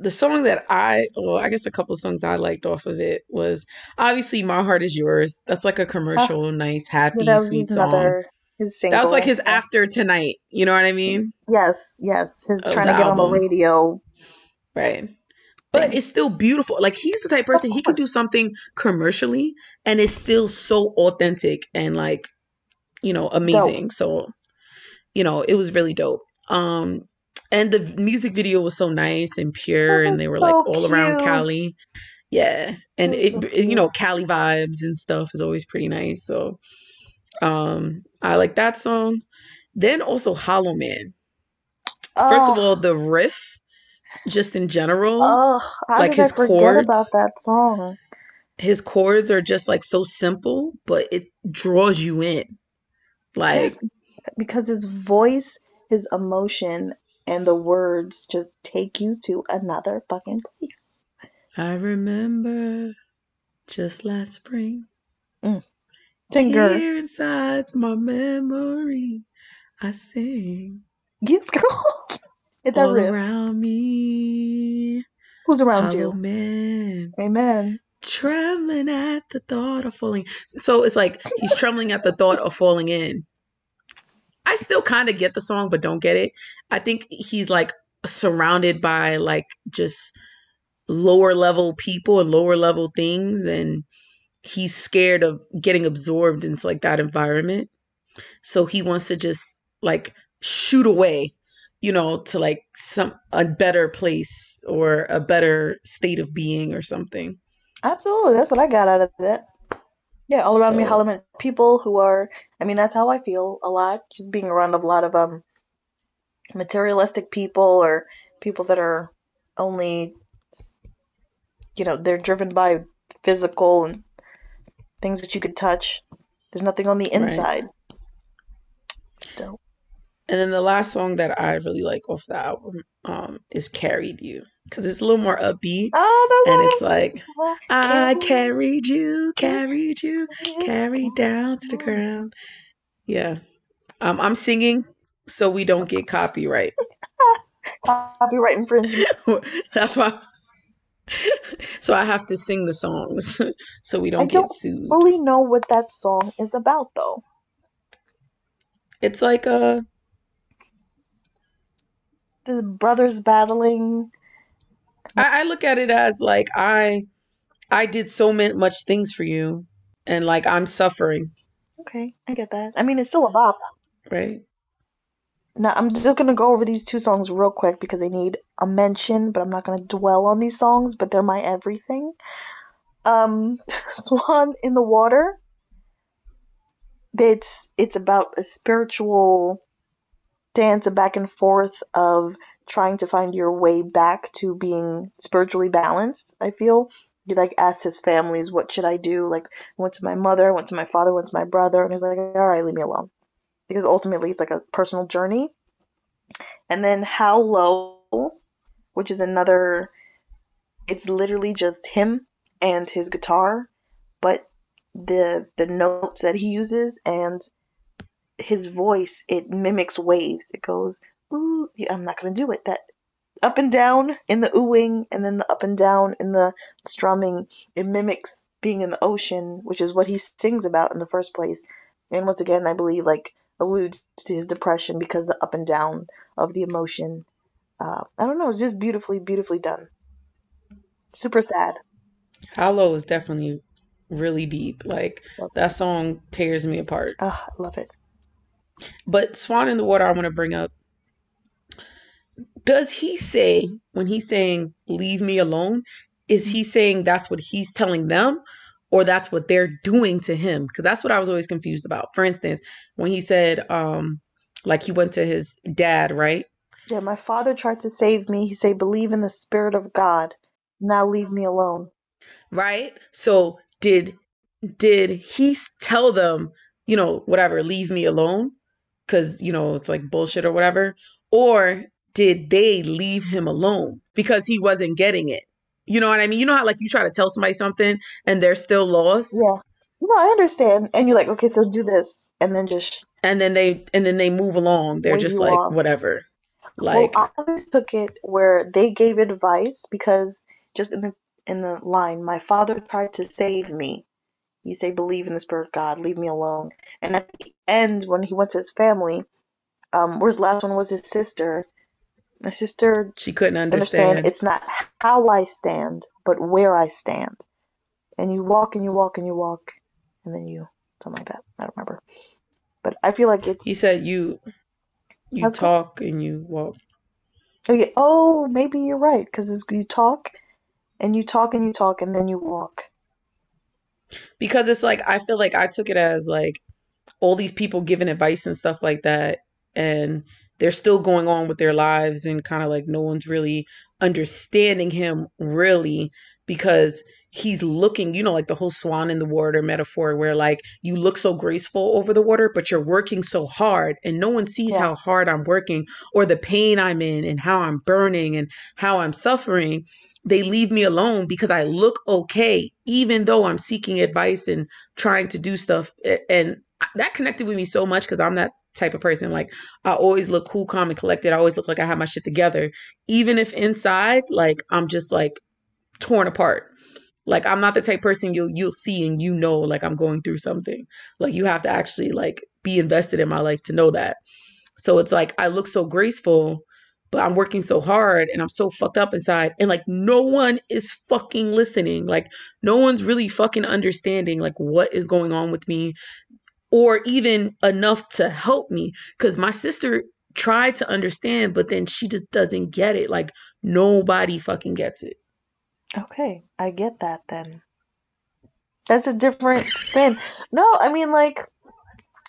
the song that I well, I guess a couple songs I liked off of it was obviously My Heart Is Yours. That's like a commercial, nice, happy, sweet song. another his single. That was like his after tonight. You know what I mean? Yes, yes. His Of trying to get on the radio. Right. But it's still beautiful. Like he's the type of person he could do something commercially and it's still so authentic and like, you know, amazing. So, you know, it was really dope. Um and the music video was so nice and pure and they were like So all around. Cali. Yeah. And It it, you know, Cali vibes and stuff is always pretty nice. So, um I like that song. Then also Hollow Man. First of Oh, all, the riff just in general oh, like his chords about that song? his chords are just like so simple but it draws you in like because his voice, his emotion, and the words just take you to another fucking place. i remember just last spring Singer. here inside my memory i sing Yes, girl. Hit that all riff. around me Who's around hollow you? man Amen. trembling at the thought of falling so it's like he's trembling at the thought of falling in i still kind of get the song but don't get it i think he's like surrounded by like just lower level people and lower level things and he's scared of getting absorbed into like that environment so he wants to just like shoot away you know to like some a better place or a better state of being or something Absolutely. That's what I got out of that. Yeah, all around me, so Holloman people who are, I mean, that's how I feel a lot. Just being around a lot of um materialistic people or people that are only, you know, they're driven by physical and things that you could touch. There's nothing on the right inside. Still. And then the last song that I really like off the album um, is "Carried You" because it's a little more upbeat, Oh, and it's like I carried you, carried you. carried down to the ground. Yeah, um, I'm singing so we don't get copyright. Copyright infringement. That's why. So I have to sing the songs so we don't get don't sued. fully know what that song is about, though. It's like a The brothers battling. I, I look at it as like I I did so ma- much things for you, and like I'm suffering, Okay, I get that. I mean, it's still a bop. right? Now, I'm just gonna go over these two songs real quick because they need a mention, but I'm not gonna dwell on these songs, but they're my everything. Um, Swan in the Water. It's it's about a spiritual dance, a back and forth of trying to find your way back to being spiritually balanced. I feel he like asked his families, "What should I do?" Like, I went to my mother, I went to my father, went to my brother, and he's like, "All right, leave me alone," because ultimately it's like a personal journey. And then How Low, which is another. It's literally just him and his guitar, but the the notes that he uses and his voice it mimics waves. It goes ooh. I'm not gonna do it. That up and down in the oohing and then the up and down in the strumming. It mimics being in the ocean, which is what he sings about in the first place. And once again, I believe like alludes to his depression because the up and down of the emotion. Uh, I don't know. It's just beautifully, beautifully done. Super sad. Hollow is definitely really deep. Like that song tears me apart. Ah, I love it. But Swan in the Water, I want to bring up. Does he say when he's saying "leave me alone"? Is he saying that's what he's telling them, or that's what they're doing to him? Because that's what I was always confused about. For instance, when he said, um, like he went to his dad, right? Yeah, my father tried to save me. He said, "Believe in the Spirit of God. Now leave me alone." Right. So did did he tell them, you know, whatever, leave me alone cuz you know, it's like bullshit or whatever, or did they leave him alone because he wasn't getting it? You know what I mean? You know how like you try to tell somebody something and they're still lost? Yeah. No, I understand. And you're like, okay, so do this, and then just and then they and then they move along. They're just like off. whatever. Well, Like I always took it where they gave advice because just in the in the line, my father tried to save me. You say believe in the spirit of God, leave me alone. And at the end, when he went to his family, um, where's the last one was his sister. My sister she couldn't understand understand. it's not how I stand, but where I stand. And you walk and you walk and you walk, and then you something like that. I don't remember, but I feel like it's He said you you talk and you walk. Oh, okay. Oh, maybe you're right because you talk and you talk and you talk and then you walk. Because it's like I feel like I took it as like all these people giving advice and stuff like that and they're still going on with their lives and kind of like no one's really understanding him really because he's looking you know like the whole swan in the water metaphor where like you look so graceful over the water but you're working so hard and no one sees Yeah. how hard I'm working or the pain I'm in and how I'm burning and how I'm suffering they leave me alone because I look okay even though I'm seeking advice and trying to do stuff and that connected with me so much because I'm that type of person. Like I always look cool, calm, and collected. I always look like I have my shit together, even if inside, like I'm just like torn apart. Like I'm not the type person you'll you'll see and you know like I'm going through something. Like you have to actually like be invested in my life to know that. So it's like I look so graceful, but I'm working so hard and I'm so fucked up inside and like no one is fucking listening. Like no one's really fucking understanding like what is going on with me or even enough to help me because my sister tried to understand but then she just doesn't get it like nobody fucking gets it Okay, I get that then. That's a different spin. No, I mean like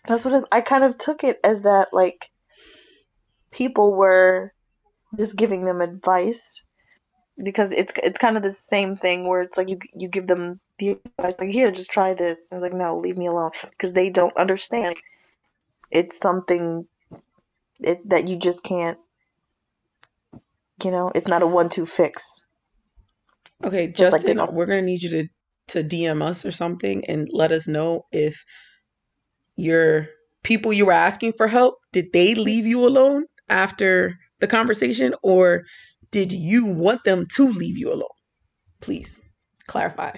that's what it, I kind of took it as that like people were just giving them advice because it's it's kind of the same thing where it's like you you give them the advice like here just try this. And it's like no leave me alone. Because they don't understand. It's something it, that you just can't you know it's not a one two fix. Okay Just justin don't- we're gonna need you to to dm us or something and let us know if your people you were asking for help did they leave you alone after the conversation? Or did you want them to leave you alone? Please clarify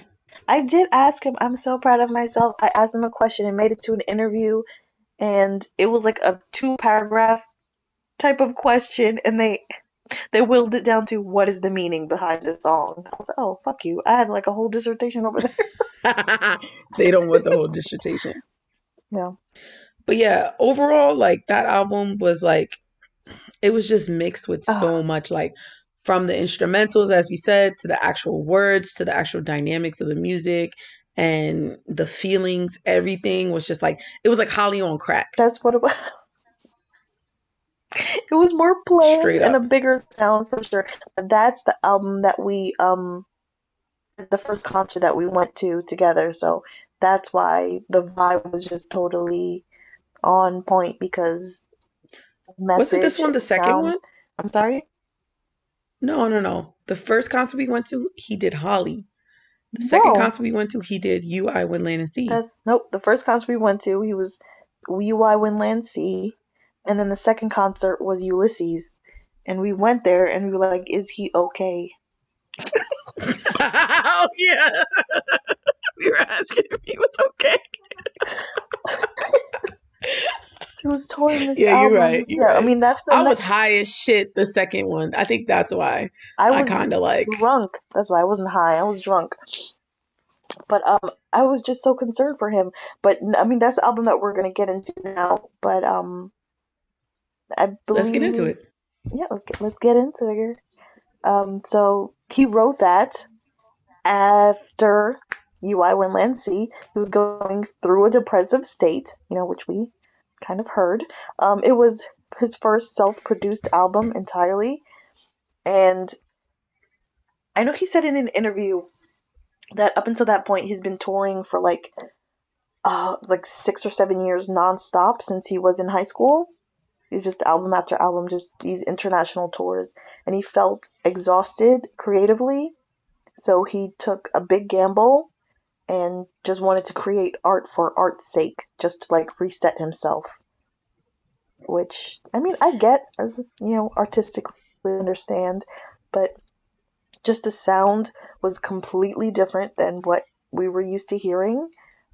I did ask him. I'm so proud of myself. I asked him a question and made it to an interview, and it was like a two paragraph type of question, and they they whittled it down to what is the meaning behind the song. I was like, oh fuck you! I had like a whole dissertation over there. they don't want the whole dissertation No, but yeah overall like that album was like it was just mixed with so much like from the instrumentals as we said to the actual words to the actual dynamics of the music and the feelings everything was just like it was like holly on crack that's what it was. It was more planned and a bigger sound for sure. But that's the album that we um the first concert that we went to together. So that's why the vibe was just totally on point because wasn't this one the second sound- one I'm sorry. No no no. The first concert we went to he did holly. The second concert we went to he did you i windland and sea. That's nope. The first concert we went to, he was You I Wind Land Sea, and then the second concert was Ulysses, and we went there and we were like, "Is he okay?" oh yeah. We were asking if he was okay He was touring this Yeah, you're right, you're yeah, I mean that's the i next- was high as shit the second one i think that's why I was kind of like drunk. That's why I wasn't high. I was drunk. But um, I was just so concerned for him. But I mean, that's the album that we're gonna get into now. But um, I believe let's get into it yeah, let's get let's get into it. here. Um, so he wrote that after You I Wind Land Sea. He was going through a depressive state, you know, which we kind of heard. Um, it was his first self-produced album entirely, and I know he said in an interview that up until that point he's been touring for like uh like six or seven years nonstop since he was in high school. He's just album after album, just these international tours, and he felt exhausted creatively, so he took a big gamble and just wanted to create art for art's sake, just to like reset himself. Which I mean, I get as you know, artistically understand, but just the sound was completely different than what we were used to hearing.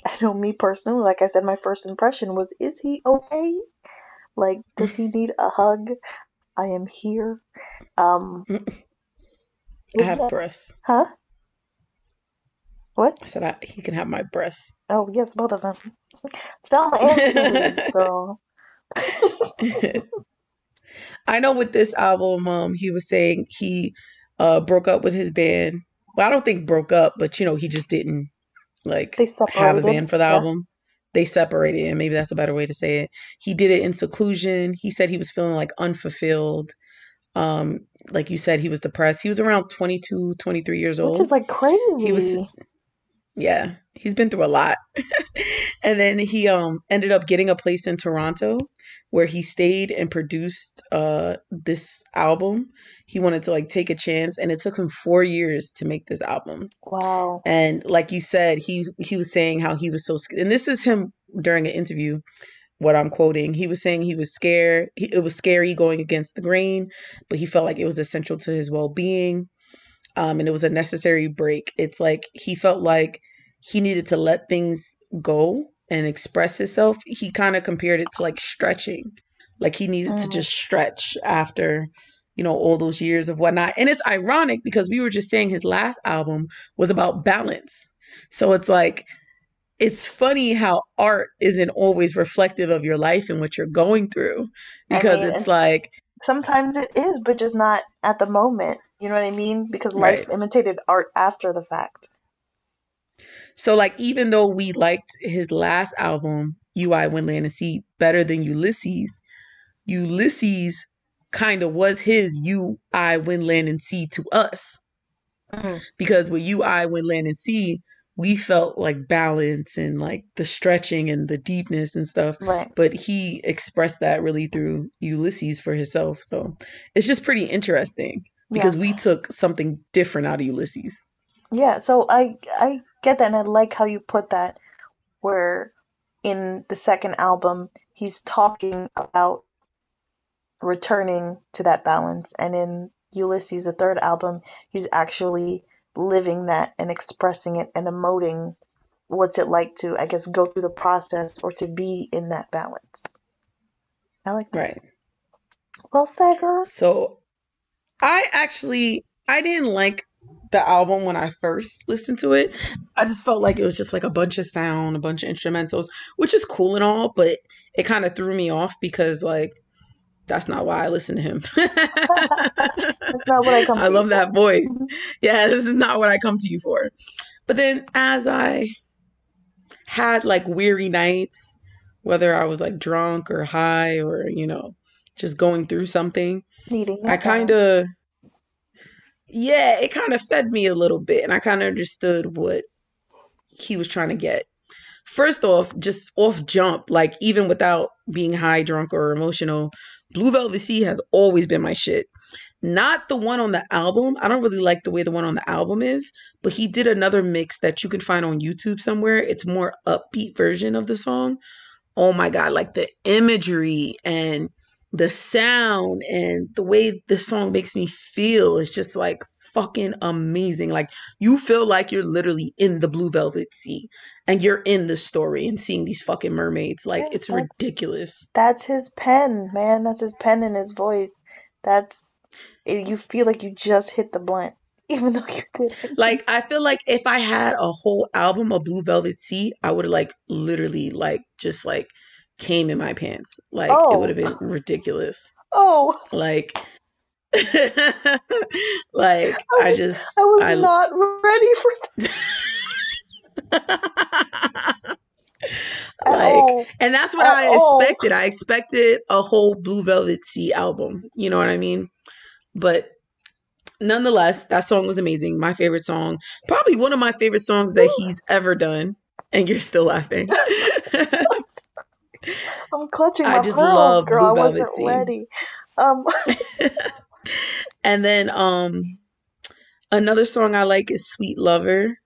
I know me personally, like I said, my first impression was, is he okay? Like, does he need a hug? I am here. Um, I have breasts. Huh? What? I said I, he can have my breasts. Oh yes, both of them. Thelma and girl. I know with this album, um, he was saying he uh broke up with his band. Well, I don't think broke up, but you know, he just didn't like They have a band for the Yeah. album. They separated, and maybe that's a better way to say it. He did it in seclusion. He said he was feeling like unfulfilled. Um, like you said, he was depressed. He was around 22, 23 years old. Which is like crazy. He was yeah, he's been through a lot. and then he um ended up getting a place in Toronto where he stayed and produced uh this album. He wanted to like take a chance and it took him 4 years to make this album. wow. And like you said, he he was saying how he was so and this is him during an interview what I'm quoting. He was saying he was scared. He, it was scary going against the grain, but he felt like it was essential to his well-being um, and it was a necessary break. It's like he felt like he needed to let things go and express himself. He kind of compared it to like stretching, like he needed to Mm. just stretch after you know all those years of whatnot. And it's ironic because we were just saying his last album was about balance, so it's like. It's funny how art isn't always reflective of your life and what you're going through I because mean, it's like sometimes it is, but just not at the moment. You know what I mean? Because life right imitated art after the fact. So like even though we liked his last album, You I Wind Land and Sea, better than Ulysses, Ulysses kind of was his You I Wind Land and Sea to us. Mhm. Because with You I Wind Land and Sea, we felt like balance and like the stretching and the deepness and stuff. Right. But he expressed that really through Ulysses for himself. So it's just pretty interesting Yeah. because we took something different out of Ulysses. Yeah. So I I get that, and I like how you put that. Where in the second album he's talking about returning to that balance, and in Ulysses, the third album, he's actually living that and expressing it and emoting what's it like to, I guess, go through the process or to be in that balance. I like that. Right. Well said, girl. So I actually I didn't like the album when I first listened to it. I just felt like it was just like a bunch of sound, a bunch of instrumentals, which is cool and all, but it kind of threw me off because like that's not why I listen to him. That's not what I come I to you love for. that voice. Yeah, this is not what I come to you for. But then as I had like weary nights, whether I was like drunk or high or, you know, just going through something, Needing I kind of yeah, it kind of fed me a little bit, and I kind of understood what he was trying to get. First off, just off jump, like even without being high, drunk, or emotional, Blue Velvet Sea has always been my shit. Not the one on the album. I don't really like the way the one on the album is, but he did another mix that you can find on YouTube somewhere. It's more upbeat version of the song. Oh my god, like the imagery and the sound and the way the song makes me feel is just like fucking amazing. Like you feel like you're literally in the Blue Velvet Sea and you're in the story and seeing these fucking mermaids. Like it's that's ridiculous. that's his pen, man. That's his pen and his voice. That's it, you feel like you just hit the blunt, even though you didn't. Like I feel like if I had a whole album of Blue Velvet Sea, I would have like literally like just like came in my pants. Like it would Oh, have been ridiculous. oh, Like like I I just I was I not ready for that at like all. and that's what At I all. expected. I expected a whole Blue Velvet Sea album. You know what I mean? But nonetheless, that song was amazing. My favorite song, probably one of my favorite songs that he's ever done. And you're still laughing. I'm clutching my I just pearls, love girl. I Blue Velvet wasn't Scene. ready. Um, and then um another song I like is Sweet Lover.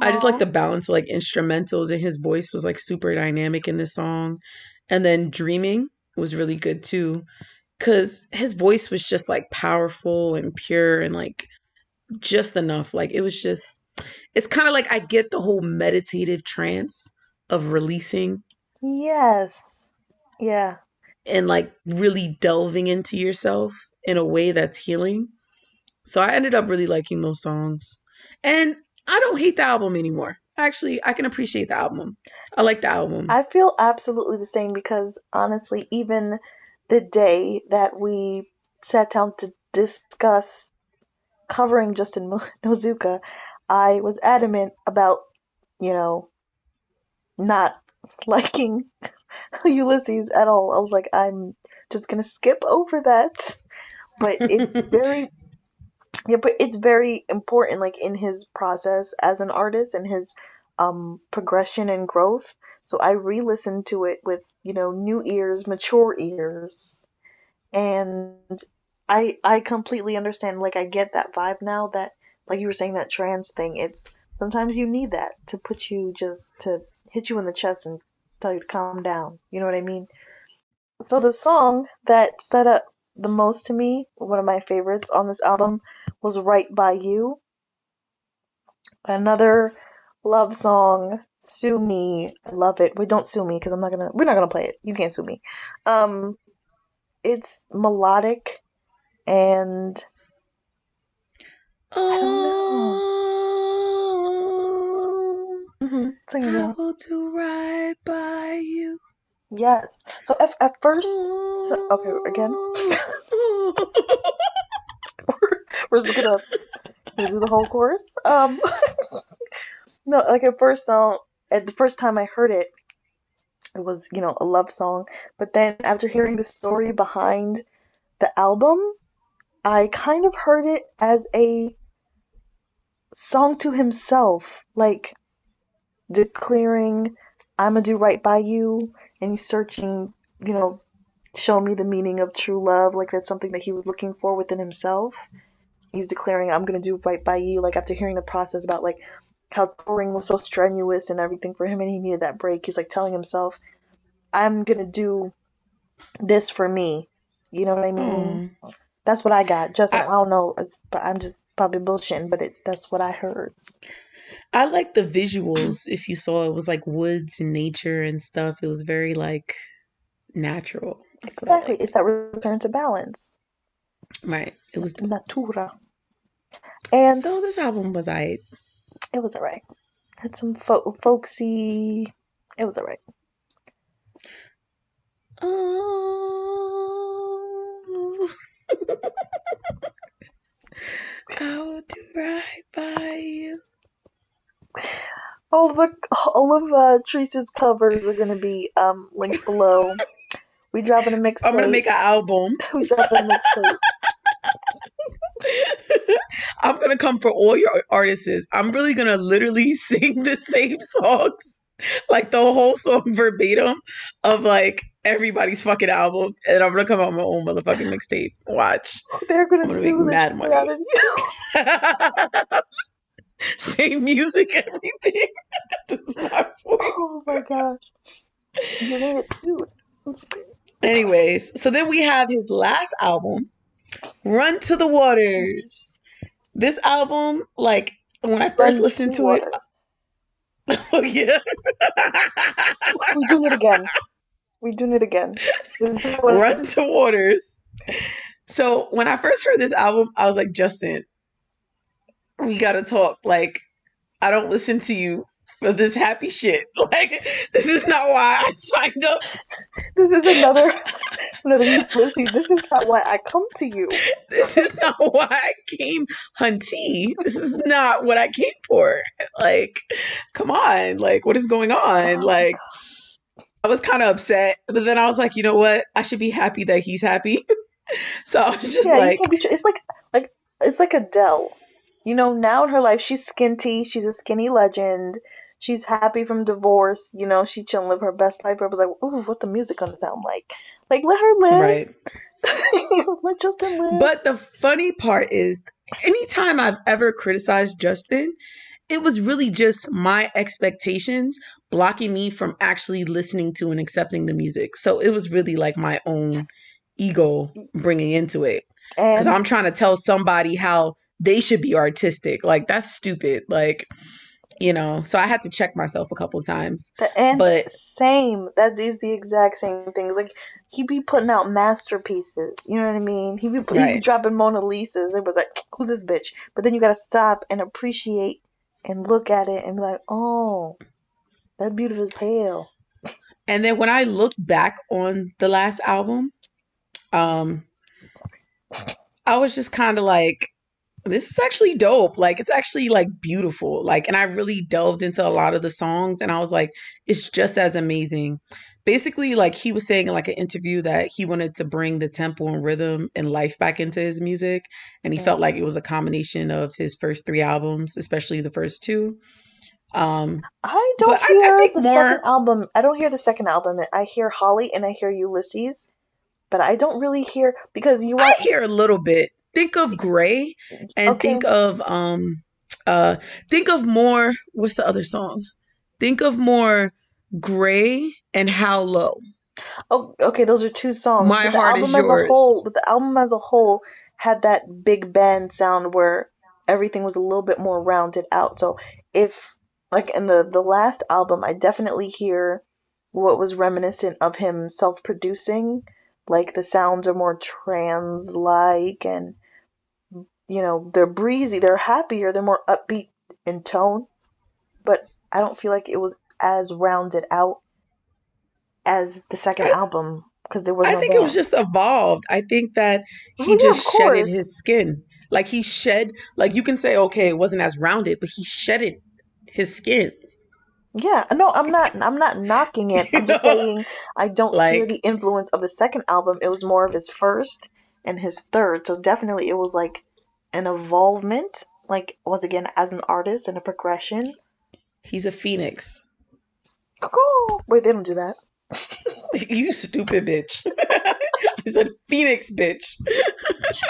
I just like the balance of like instrumentals and his voice was like super dynamic in this song. And then Dreaming was really good too cuz his voice was just like powerful and pure and like just enough. Like it was just it's kind of like I get the whole meditative trance of releasing Yes. Yeah. and like really delving into yourself in a way that's healing. So I ended up really liking those songs. And I don't hate the album anymore. Actually, I can appreciate the album. I like the album. I feel absolutely the same because honestly, even the day that we sat down to discuss covering Justin Mo- Nozuka, I was adamant about, you know, not liking Ulysses at all. I was like, I'm just gonna skip over that. But it's very yeah, but it's very important like in his process as an artist and his um progression and growth. So I re-listened to it with, you know, new ears, mature ears. And I I completely understand like I get that vibe now that like you were saying that trans thing. It's sometimes you need that to put you just to hit you in the chest and tell you to calm down. You know what I mean? So the song that set up the most to me, one of my favorites on this album, was Right by You. Another love song, Sue Me. I love it. Wait, don't sue me because I'm not gonna we're not gonna play it. You can't sue me. Um it's melodic and I don't know. Sing it, I girl. will do right by you. Yes. So at, at first so okay, again. We're just gonna, gonna do the whole chorus. Um No, like at first song at the first time I heard it, it was, you know, a love song. But then after hearing the story behind the album, I kind of heard it as a song to himself, like declaring, I'm gonna do right by you, and he's searching, you know, show me the meaning of true love, like that's something that he was looking for within himself. He's declaring, I'm gonna do right by you, like after hearing the process about like how touring was so strenuous and everything for him and he needed that break, he's like telling himself, I'm gonna do this for me. You know what I mean? Oh. That's what I got. Justin, I, I, don't know. It's, but I'm just probably bullshitting, but it, that's what I heard. I like the visuals. If you saw, it was like woods and nature and stuff. It was very like natural. That's what I Exactly. It's that return to balance. Right. It was. Natura. And So this album was I. it was alright. Had some fo- folksy. It was alright. Oh, I will do right by you. All of the, all of uh, Teresa's covers are gonna be um linked below. We dropping a mixtape. I'm gonna make an album. We dropping a mixtape. I'm gonna come for all your artists. I'm really gonna literally sing the same songs, like the whole song verbatim of like everybody's fucking album, and I'm gonna come out my own motherfucking mixtape. Watch. They're gonna I'm gonna sue the shit out of you. Same music, everything. Just my voice. Oh my gosh. Gonna get sued. It's- Anyways, so then we have his last album, Run to the Waters. This album, like when I first Run listened to to it, oh yeah. We doing it again. We doing it again. This is what- Run to Waters. So when I first heard this album, I was like, Justin, we gotta talk. Like, I don't listen to you for this happy shit. Like, this is not why I signed up. This is another another Ulysses. This is not why I come to you. This is not why I came hunty. This is not what I came for. Like, come on. Like, what is going on? Oh like, I was kind of upset, but then I was like, you know what? I should be happy that he's happy. so I was just yeah, like, be. It's like like it's like Adele. You know, now in her life she's skinty, she's a skinny legend. She's happy from divorce, you know, she chilling live her best life. I was like, ooh, what the music gonna sound like? Like let her live. Right. let Justin live. But the funny part is, anytime I've ever criticized Justin, it was really just my expectations blocking me from actually listening to and accepting the music. So it was really like my own ego bringing into it. Because I'm trying to tell somebody how they should be artistic. Like, that's stupid. Like, you know, so I had to check myself a couple times. and But same. That is the exact same things. Like he be putting out masterpieces. You know what I mean? He be he be dropping Mona Lisas. It was like, who's this bitch? But then you gotta stop and appreciate and look at it and be like, oh, that beautiful as hell. And then when I look back on the last album, um, I was just kind of like, this is actually dope. Like, it's actually like beautiful. Like, and I really delved into a lot of the songs and I was like, it's just as amazing. Basically, like, he was saying in like an interview that he wanted to bring the tempo and rhythm and life back into his music. And he felt Mm. like it was a combination of his first three albums, especially the first two. Um, I don't but I, I hear think the more, second album. I don't hear the second album. I hear Holly and I hear Ulysses, but I don't really hear because you I want hear a little bit. Think of Gray and okay. think of um uh think of more what's the other song? Think of more Gray and How Low. Oh, okay, those are two songs, My but the heart is album as a whole, but the album as a whole had that big band sound where everything was a little bit more rounded out. So if like in the the last album, I definitely hear what was reminiscent of him self-producing. Like the sounds are more trance-like and you know, they're breezy, they're happier, they're more upbeat in tone, but I don't feel like it was as rounded out as the second I, album because there was I no think it was just evolved. I think that he yeah, just shedded his skin. Like he shed like you can say, okay, it wasn't as rounded, but he shedded his skin. Yeah, no, I'm not I'm not knocking it. I'm just saying I don't hear the influence of the second album. It was more of his first and his third. So definitely it was like an evolvement, like once again as an artist and a progression. he's a phoenix. Cuckoo! Wait, they don't do that. you stupid bitch. he's a phoenix bitch.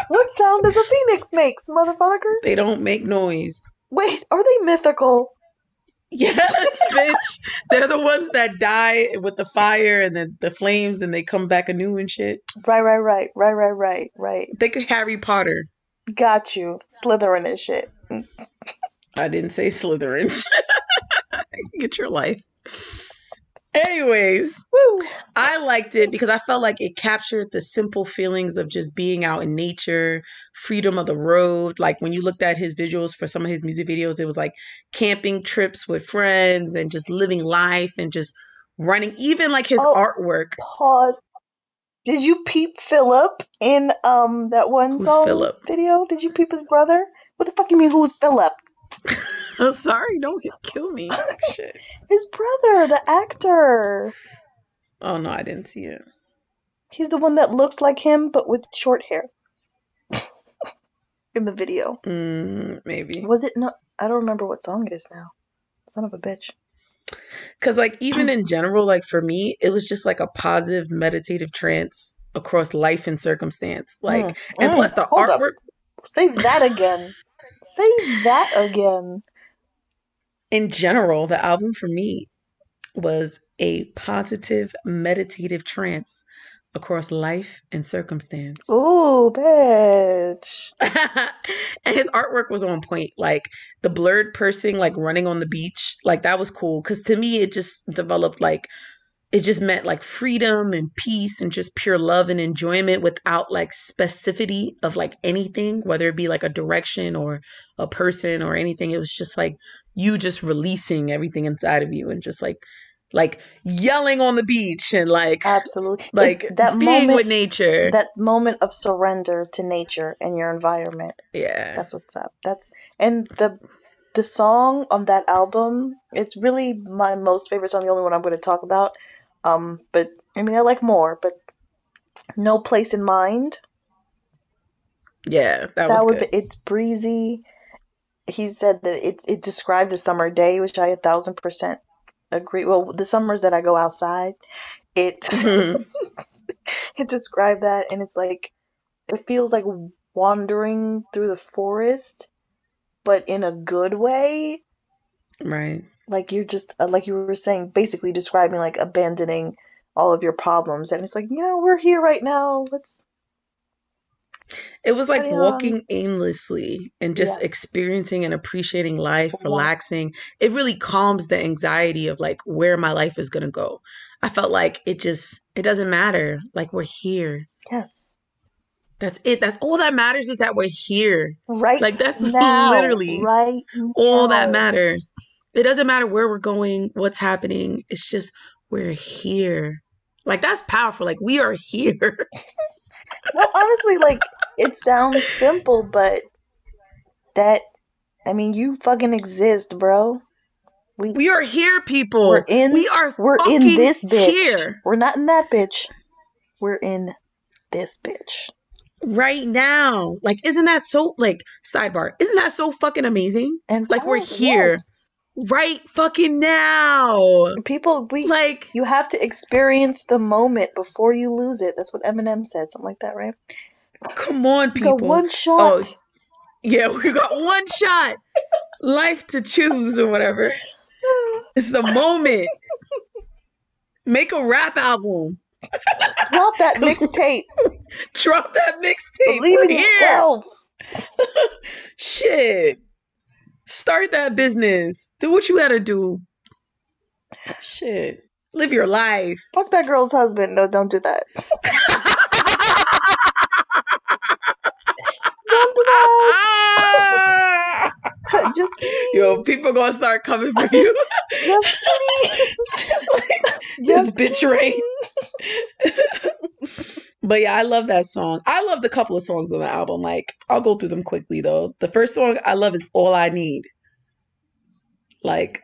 What sound does a phoenix make, motherfucker? They don't make noise. Wait, are they mythical? Yes, bitch. They're the ones that die with the fire and then the flames and they come back anew and shit. Right, right, right, right, right, right, right. Think of Harry Potter. Got you. Slytherin and shit. I didn't say Slytherin. Get your life. Anyways, Woo! I liked it because I felt like it captured the simple feelings of just being out in nature, freedom of the road. Like when you looked at his visuals for some of his music videos, it was like camping trips with friends and just living life and just running. Even like his Oh, artwork. pause. Did you peep Philip in um that one Who's song Philip? video? Did you peep his brother? What the fuck you mean who's Philip? Oh, sorry, don't kill me. Shit. His brother, the actor. Oh no, I didn't see it. He's the one that looks like him but with short hair in the video. Mm, maybe. Was it not? I don't remember what song it is now. Son of a bitch. Because, like, even in general, like for me, it was just like a positive meditative trance across life and circumstance. Like, Mm, and mm. plus the Hold up. artwork, Say that again. Say that again. in general, the album for me was a positive meditative trance across life and circumstance. Ooh, bitch. and his artwork was on point. Like the blurred person, like running on the beach, like that was cool. Cause to me, it just developed like it just meant like freedom and peace and just pure love and enjoyment without like specificity of like anything, whether it be like a direction or a person or anything. It was just like you just releasing everything inside of you and just like like yelling on the beach and like Absolutely. like It, that being moment with nature. that moment of surrender to nature and your environment. yeah. That's what's up. That's and the the song on that album, it's really my most favorite song, the only one I'm going to talk about. Um, but I mean, I like more, but No Place in Mind. Yeah, that, was, That was good. it's breezy. He said that it it described a summer day, which I a thousand percent agree. Well, the summers that I go outside, it Mhm. it described that, and it's like it feels like wandering through the forest, but in a good way. right. Like you're just uh, like you were saying, basically describing like abandoning all of your problems, and it's like you know we're here right now. Let's It was like on. Um, walking aimlessly and just Yeah. experiencing and appreciating life, relaxing. It really calms the anxiety of like where my life is going to go. I felt like it just, it doesn't matter. Like we're here. yes, That's it. That's all that matters is that we're here. right Like that's now, literally right all that matters. It doesn't matter where we're going, what's happening. It's just we're here. Like that's powerful. Like we are here. Well, honestly, like it sounds simple, but that I mean, you fucking exist, bro. We We are here, people. we're in we are we're in this bitch. here. We're not in that bitch. We're in this bitch. right now. Like, isn't that so, like, sidebar, isn't that so fucking amazing? And Like, we're here. yes. Right fucking now. People, we Like, you have to experience the moment before you lose it. That's what Eminem said, something like that, right? Come on, You got people. one oh, shot. Oh, yeah, we got one shot. Life to choose or whatever. It's the moment. Make a rap album. Drop that mixtape. Drop that mixtape. Believe in yourself. Shit. Start that business. Do what you gotta do. Shit. Live your life. Fuck that girl's husband. No, don't do that. Don't do that. Just kidding. Yo, people gonna start coming for you. Just kidding. Just like this Just bitch rain. but yeah, I love that song. I loved a couple of songs on the album. Like, I'll go through them quickly though. The first song I love is All I Need. Like,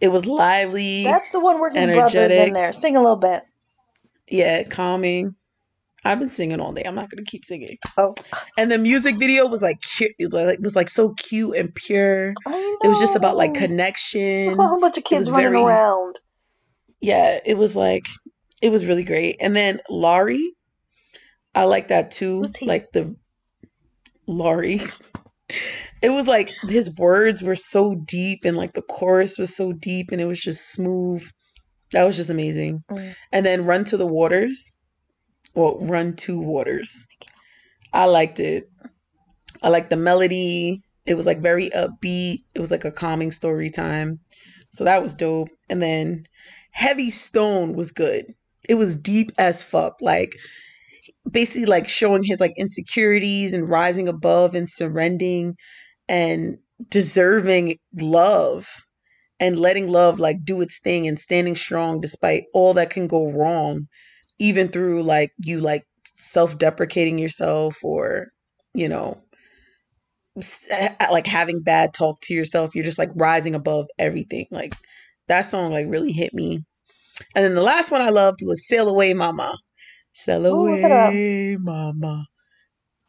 it was lively. That's the one where his brother's in there. Sing a little bit. Yeah, calming. I've been singing all day. I'm not gonna keep singing. Oh, And the music video was like cute. It was like, was like so cute and pure. It was just about like know. connection. a whole bunch of kids running very- around. Yeah, it was like it was really great. And then Laurie, I like that too. Like the Laurie. It was like his words were so deep and like the chorus was so deep and it was just smooth. That was just amazing. Mm. And then Run to the Waters. Well, Run to Waters. I liked it. I liked the melody. It was like very upbeat. It was like a calming story time. So that was dope. And then Heavy Stone was good. It was deep as fuck. Like basically like showing his like insecurities and rising above and surrendering and deserving love and letting love like do its thing and standing strong despite all that can go wrong even through like you like self-deprecating yourself or you know like having bad talk to yourself you're just like rising above everything like that song like really hit me and then the last one i loved was sail away mama sail away mama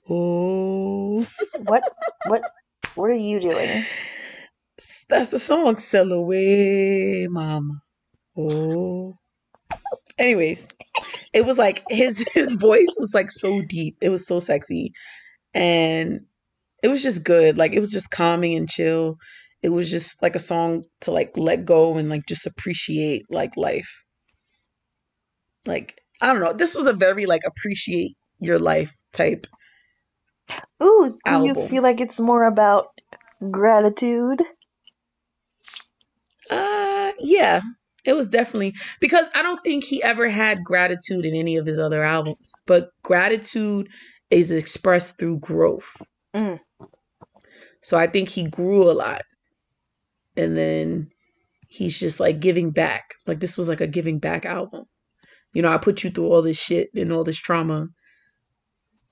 oh What? What? What are you doing? that's the song sail away mama oh anyways it was like his his voice was like so deep. It was so sexy. And it was just good. Like it was just calming and chill. It was just like a song to like let go and like just appreciate like life. Like i don't know. This was a very like appreciate your life type Ooh, do you feel like it's more about gratitude? uh yeah it was definitely because i don't think he ever had gratitude in any of his other albums but gratitude is expressed through growth. Mm. so i think he grew a lot. And then he's just like giving back. Like this was like a giving back album. You know i put you through all this shit and all this trauma.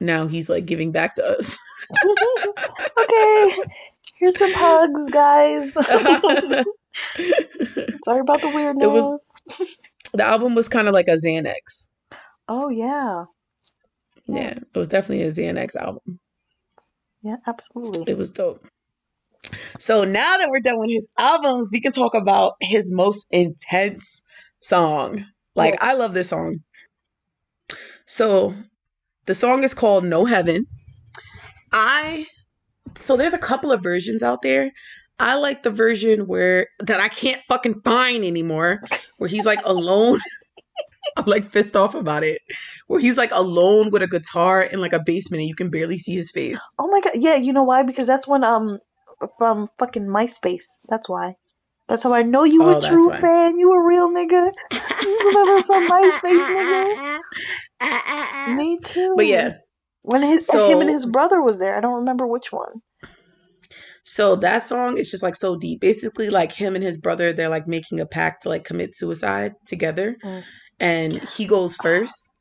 Now he's like giving back to us. Okay, here's some hugs, guys. Sorry about the weirdness. was- the album was kind of like a xanax oh yeah. yeah it was definitely a xanax album Yeah, absolutely. It was dope. So now that we're done with his albums, we can talk about his most intense song. Like, Yes. I love this song. So the song is called No Heaven. I so there's a couple of versions out there. I like the version where that I can't fucking find anymore, where he's like alone. I'm like pissed off about it. Where he's like alone with a guitar in like a basement and you can barely see his face. Oh my god, yeah, you know why? Because that's when um from fucking MySpace. That's why. That's how I know you Oh, a true why. fan. You a real nigga. You remember from MySpace, nigga? Me too. But yeah, when his So- him and his brother was there. I don't remember which one. So that song is just like so deep. Basically, like him and his brother, they're like making a pact to like commit suicide together. Mm. And he goes first.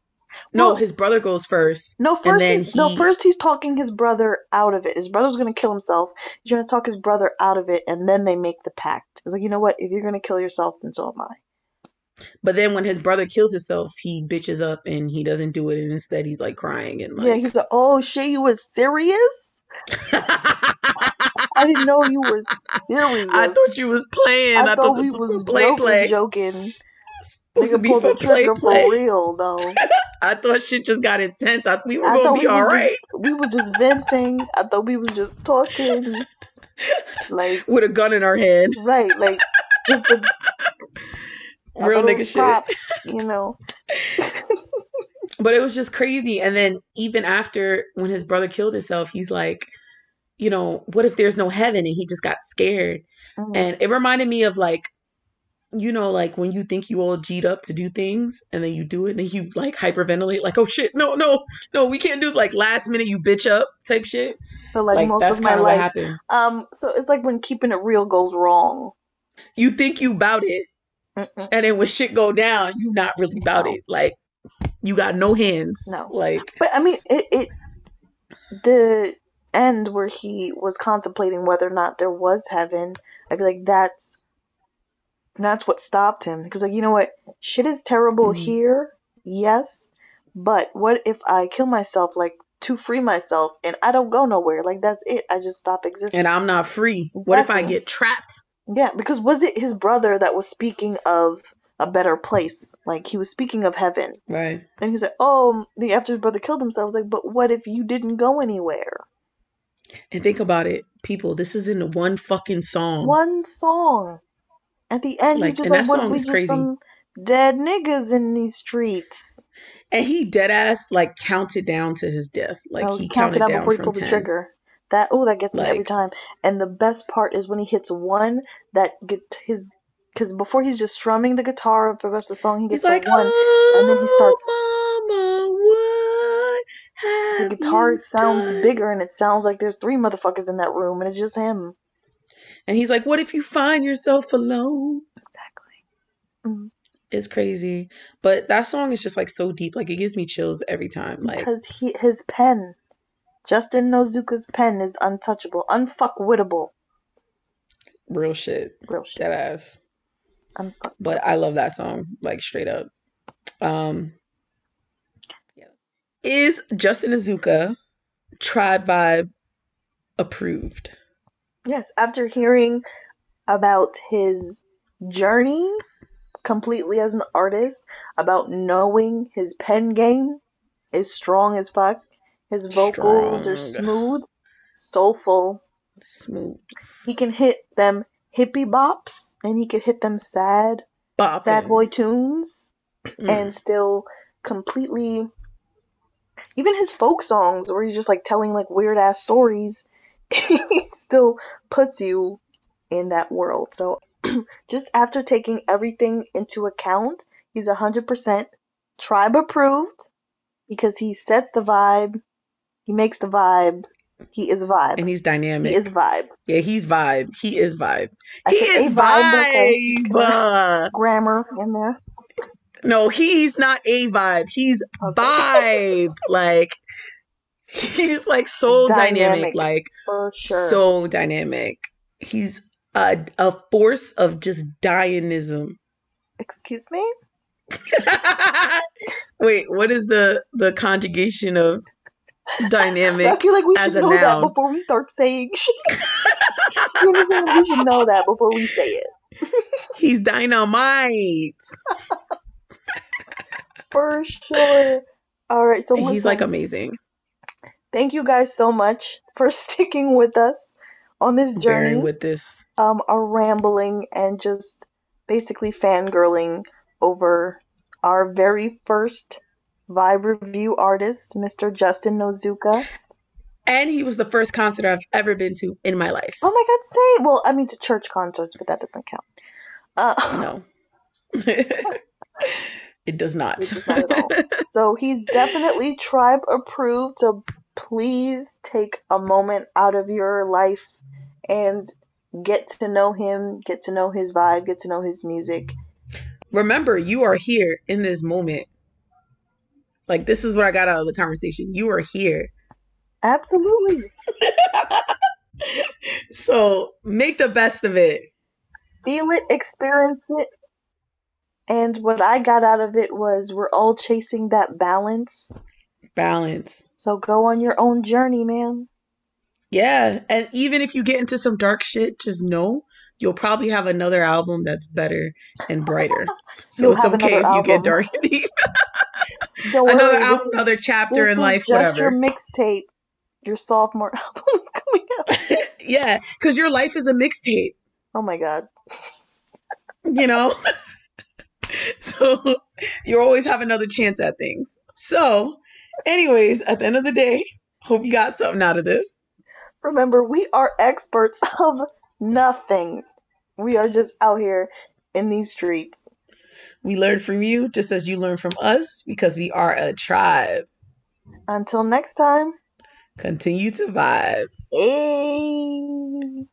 No, Well- his brother goes first. No, And first he's, no, first he's talking his brother out of it. His brother's gonna kill himself. He's to talk his brother out of it, and then they make the pact. It's like, you know what? If you're gonna kill yourself, then so am I. But then when his brother kills himself, he bitches up and he doesn't do it. And instead, he's like crying and like, Yeah, he's like, oh shit, you was serious? I didn't know you was serious. I thought you was playing. I, I thought we was play joking, play. joking. Supposed Nigga be pulled the trigger play. for real though. I thought shit just got intense. I, we were I gonna be we all was just we was just venting. I thought we was just talking. Like with a gun in our hand. right, like just the Real nigga shit. props, you know. But it was just crazy. And then even after when his brother killed himself, he's like, you know, what if there's no heaven? And he just got scared. Mhm. And it reminded me of like, you know, like when you think you all G'd up to do things and then you do it and then you like hyperventilate, like, oh shit, no, no, no, we can't do like last minute you bitch up type shit. So like, Like, most that's of my life. happened. Um, so it's like when keeping it real goes wrong. You think you bout it, Mm-mm. and then when shit go down, you not really bout No. it. Like you got no hands. No. Like But I mean, it, it the end where he was contemplating whether or not there was heaven. I feel like that's that's what stopped him because like you know what, shit is terrible Mhm. here, yes, but what if I kill myself like to free myself and I don't go nowhere? Like that's it. I just stop existing. and I'm not free. What if I get trapped? Yeah, because was it his brother that was speaking of a better place? Like he was speaking of heaven. Right. And he said, "Oh, the after his brother killed himself." I was like, "But what if you didn't go anywhere? And think about it, people. This is in the one fucking song. One song. At the end, Like, he's just and like, that "What song is crazy. some dead niggas in these streets?" And he dead ass like counted down to his death. Like oh, he he counted counted down before he pulled the trigger. That oh, that gets me every time. And the best part is when he hits one that get his because before he's just strumming the guitar for the rest of the song, he gets like, that one. oh, and then he oh, starts- Mama, The guitar sounds done?" bigger, and it sounds like there's three motherfuckers in that room, and it's just him. And he's like, what if you find yourself alone? Exactly. It's crazy. But that song is just like so deep. Like it gives me chills every time. Like Because he his pen, Justin Nozuka's pen is untouchable, unfuckwittable. real shit. Real shit. Ass. Unfuck. but I love that song like straight up. Um. Is Justin Nozuka Tribe Vibe approved? Yes, after hearing about his journey completely as an artist, about knowing his pen game is strong as fuck, his vocals are smooth, soulful. Smooth. He can hit them hippie bops and he can hit them sad, sad boy tunes. Mm. and still completely even his folk songs where he's just like telling like weird ass stories he still puts you in that world so just after taking everything into account he's 100% tribe approved because he sets the vibe he makes the vibe he is vibe and he's dynamic. he is vibe yeah, he's vibe. He is vibe. I he is vibe okay vibe. Gonna- grammar in there No, he's not a vibe. He's vibe. like he's like so dynamic. Dynamic. Like sure so dynamic. He's a a force of just dynamism. excuse me Wait, what is the the conjugation of dynamic. I feel like we should know that before we start saying shit. We should know that before we say it. He's dynamite. For sure. All right, so He's like amazing. thank you guys so much for sticking with us on this journey. Bearing with this. um, are rambling and just basically fangirling over our very first vibe review artist, Mr. Justin Nozuka. And he was the first concert I've ever been to in my life. Oh my god, same. Well, I mean to church concerts, but that doesn't count. Uh, No. it does not. It does not so he's definitely tribe approved. So please take a moment out of your life and get to know him, get to know his vibe, get to know his music. Remember, you are here in this moment. Like, this is what I got out of the conversation. You are here. Absolutely. so make the best of it. feel it, experience it. And what I got out of it was we're all chasing that balance. Balance. So go on your own journey, man. Yeah. And even if you get into some dark shit, just know you'll probably have another album that's better and brighter. So it's okay if you get dark and deep. Don't worry, another this album, is, another chapter in life, just whatever. your mixtape. Your sophomore album is coming out. yeah. Because your life is a mixtape, Oh my god. you know? so you always have another chance at things. So, anyways, at the end of the day, hope you got something out of this. Remember, we are experts of nothing. We are just out here in these streets. We learn from you just as you learn from us because we are a tribe. Until next time. Continue to vibe. Hey.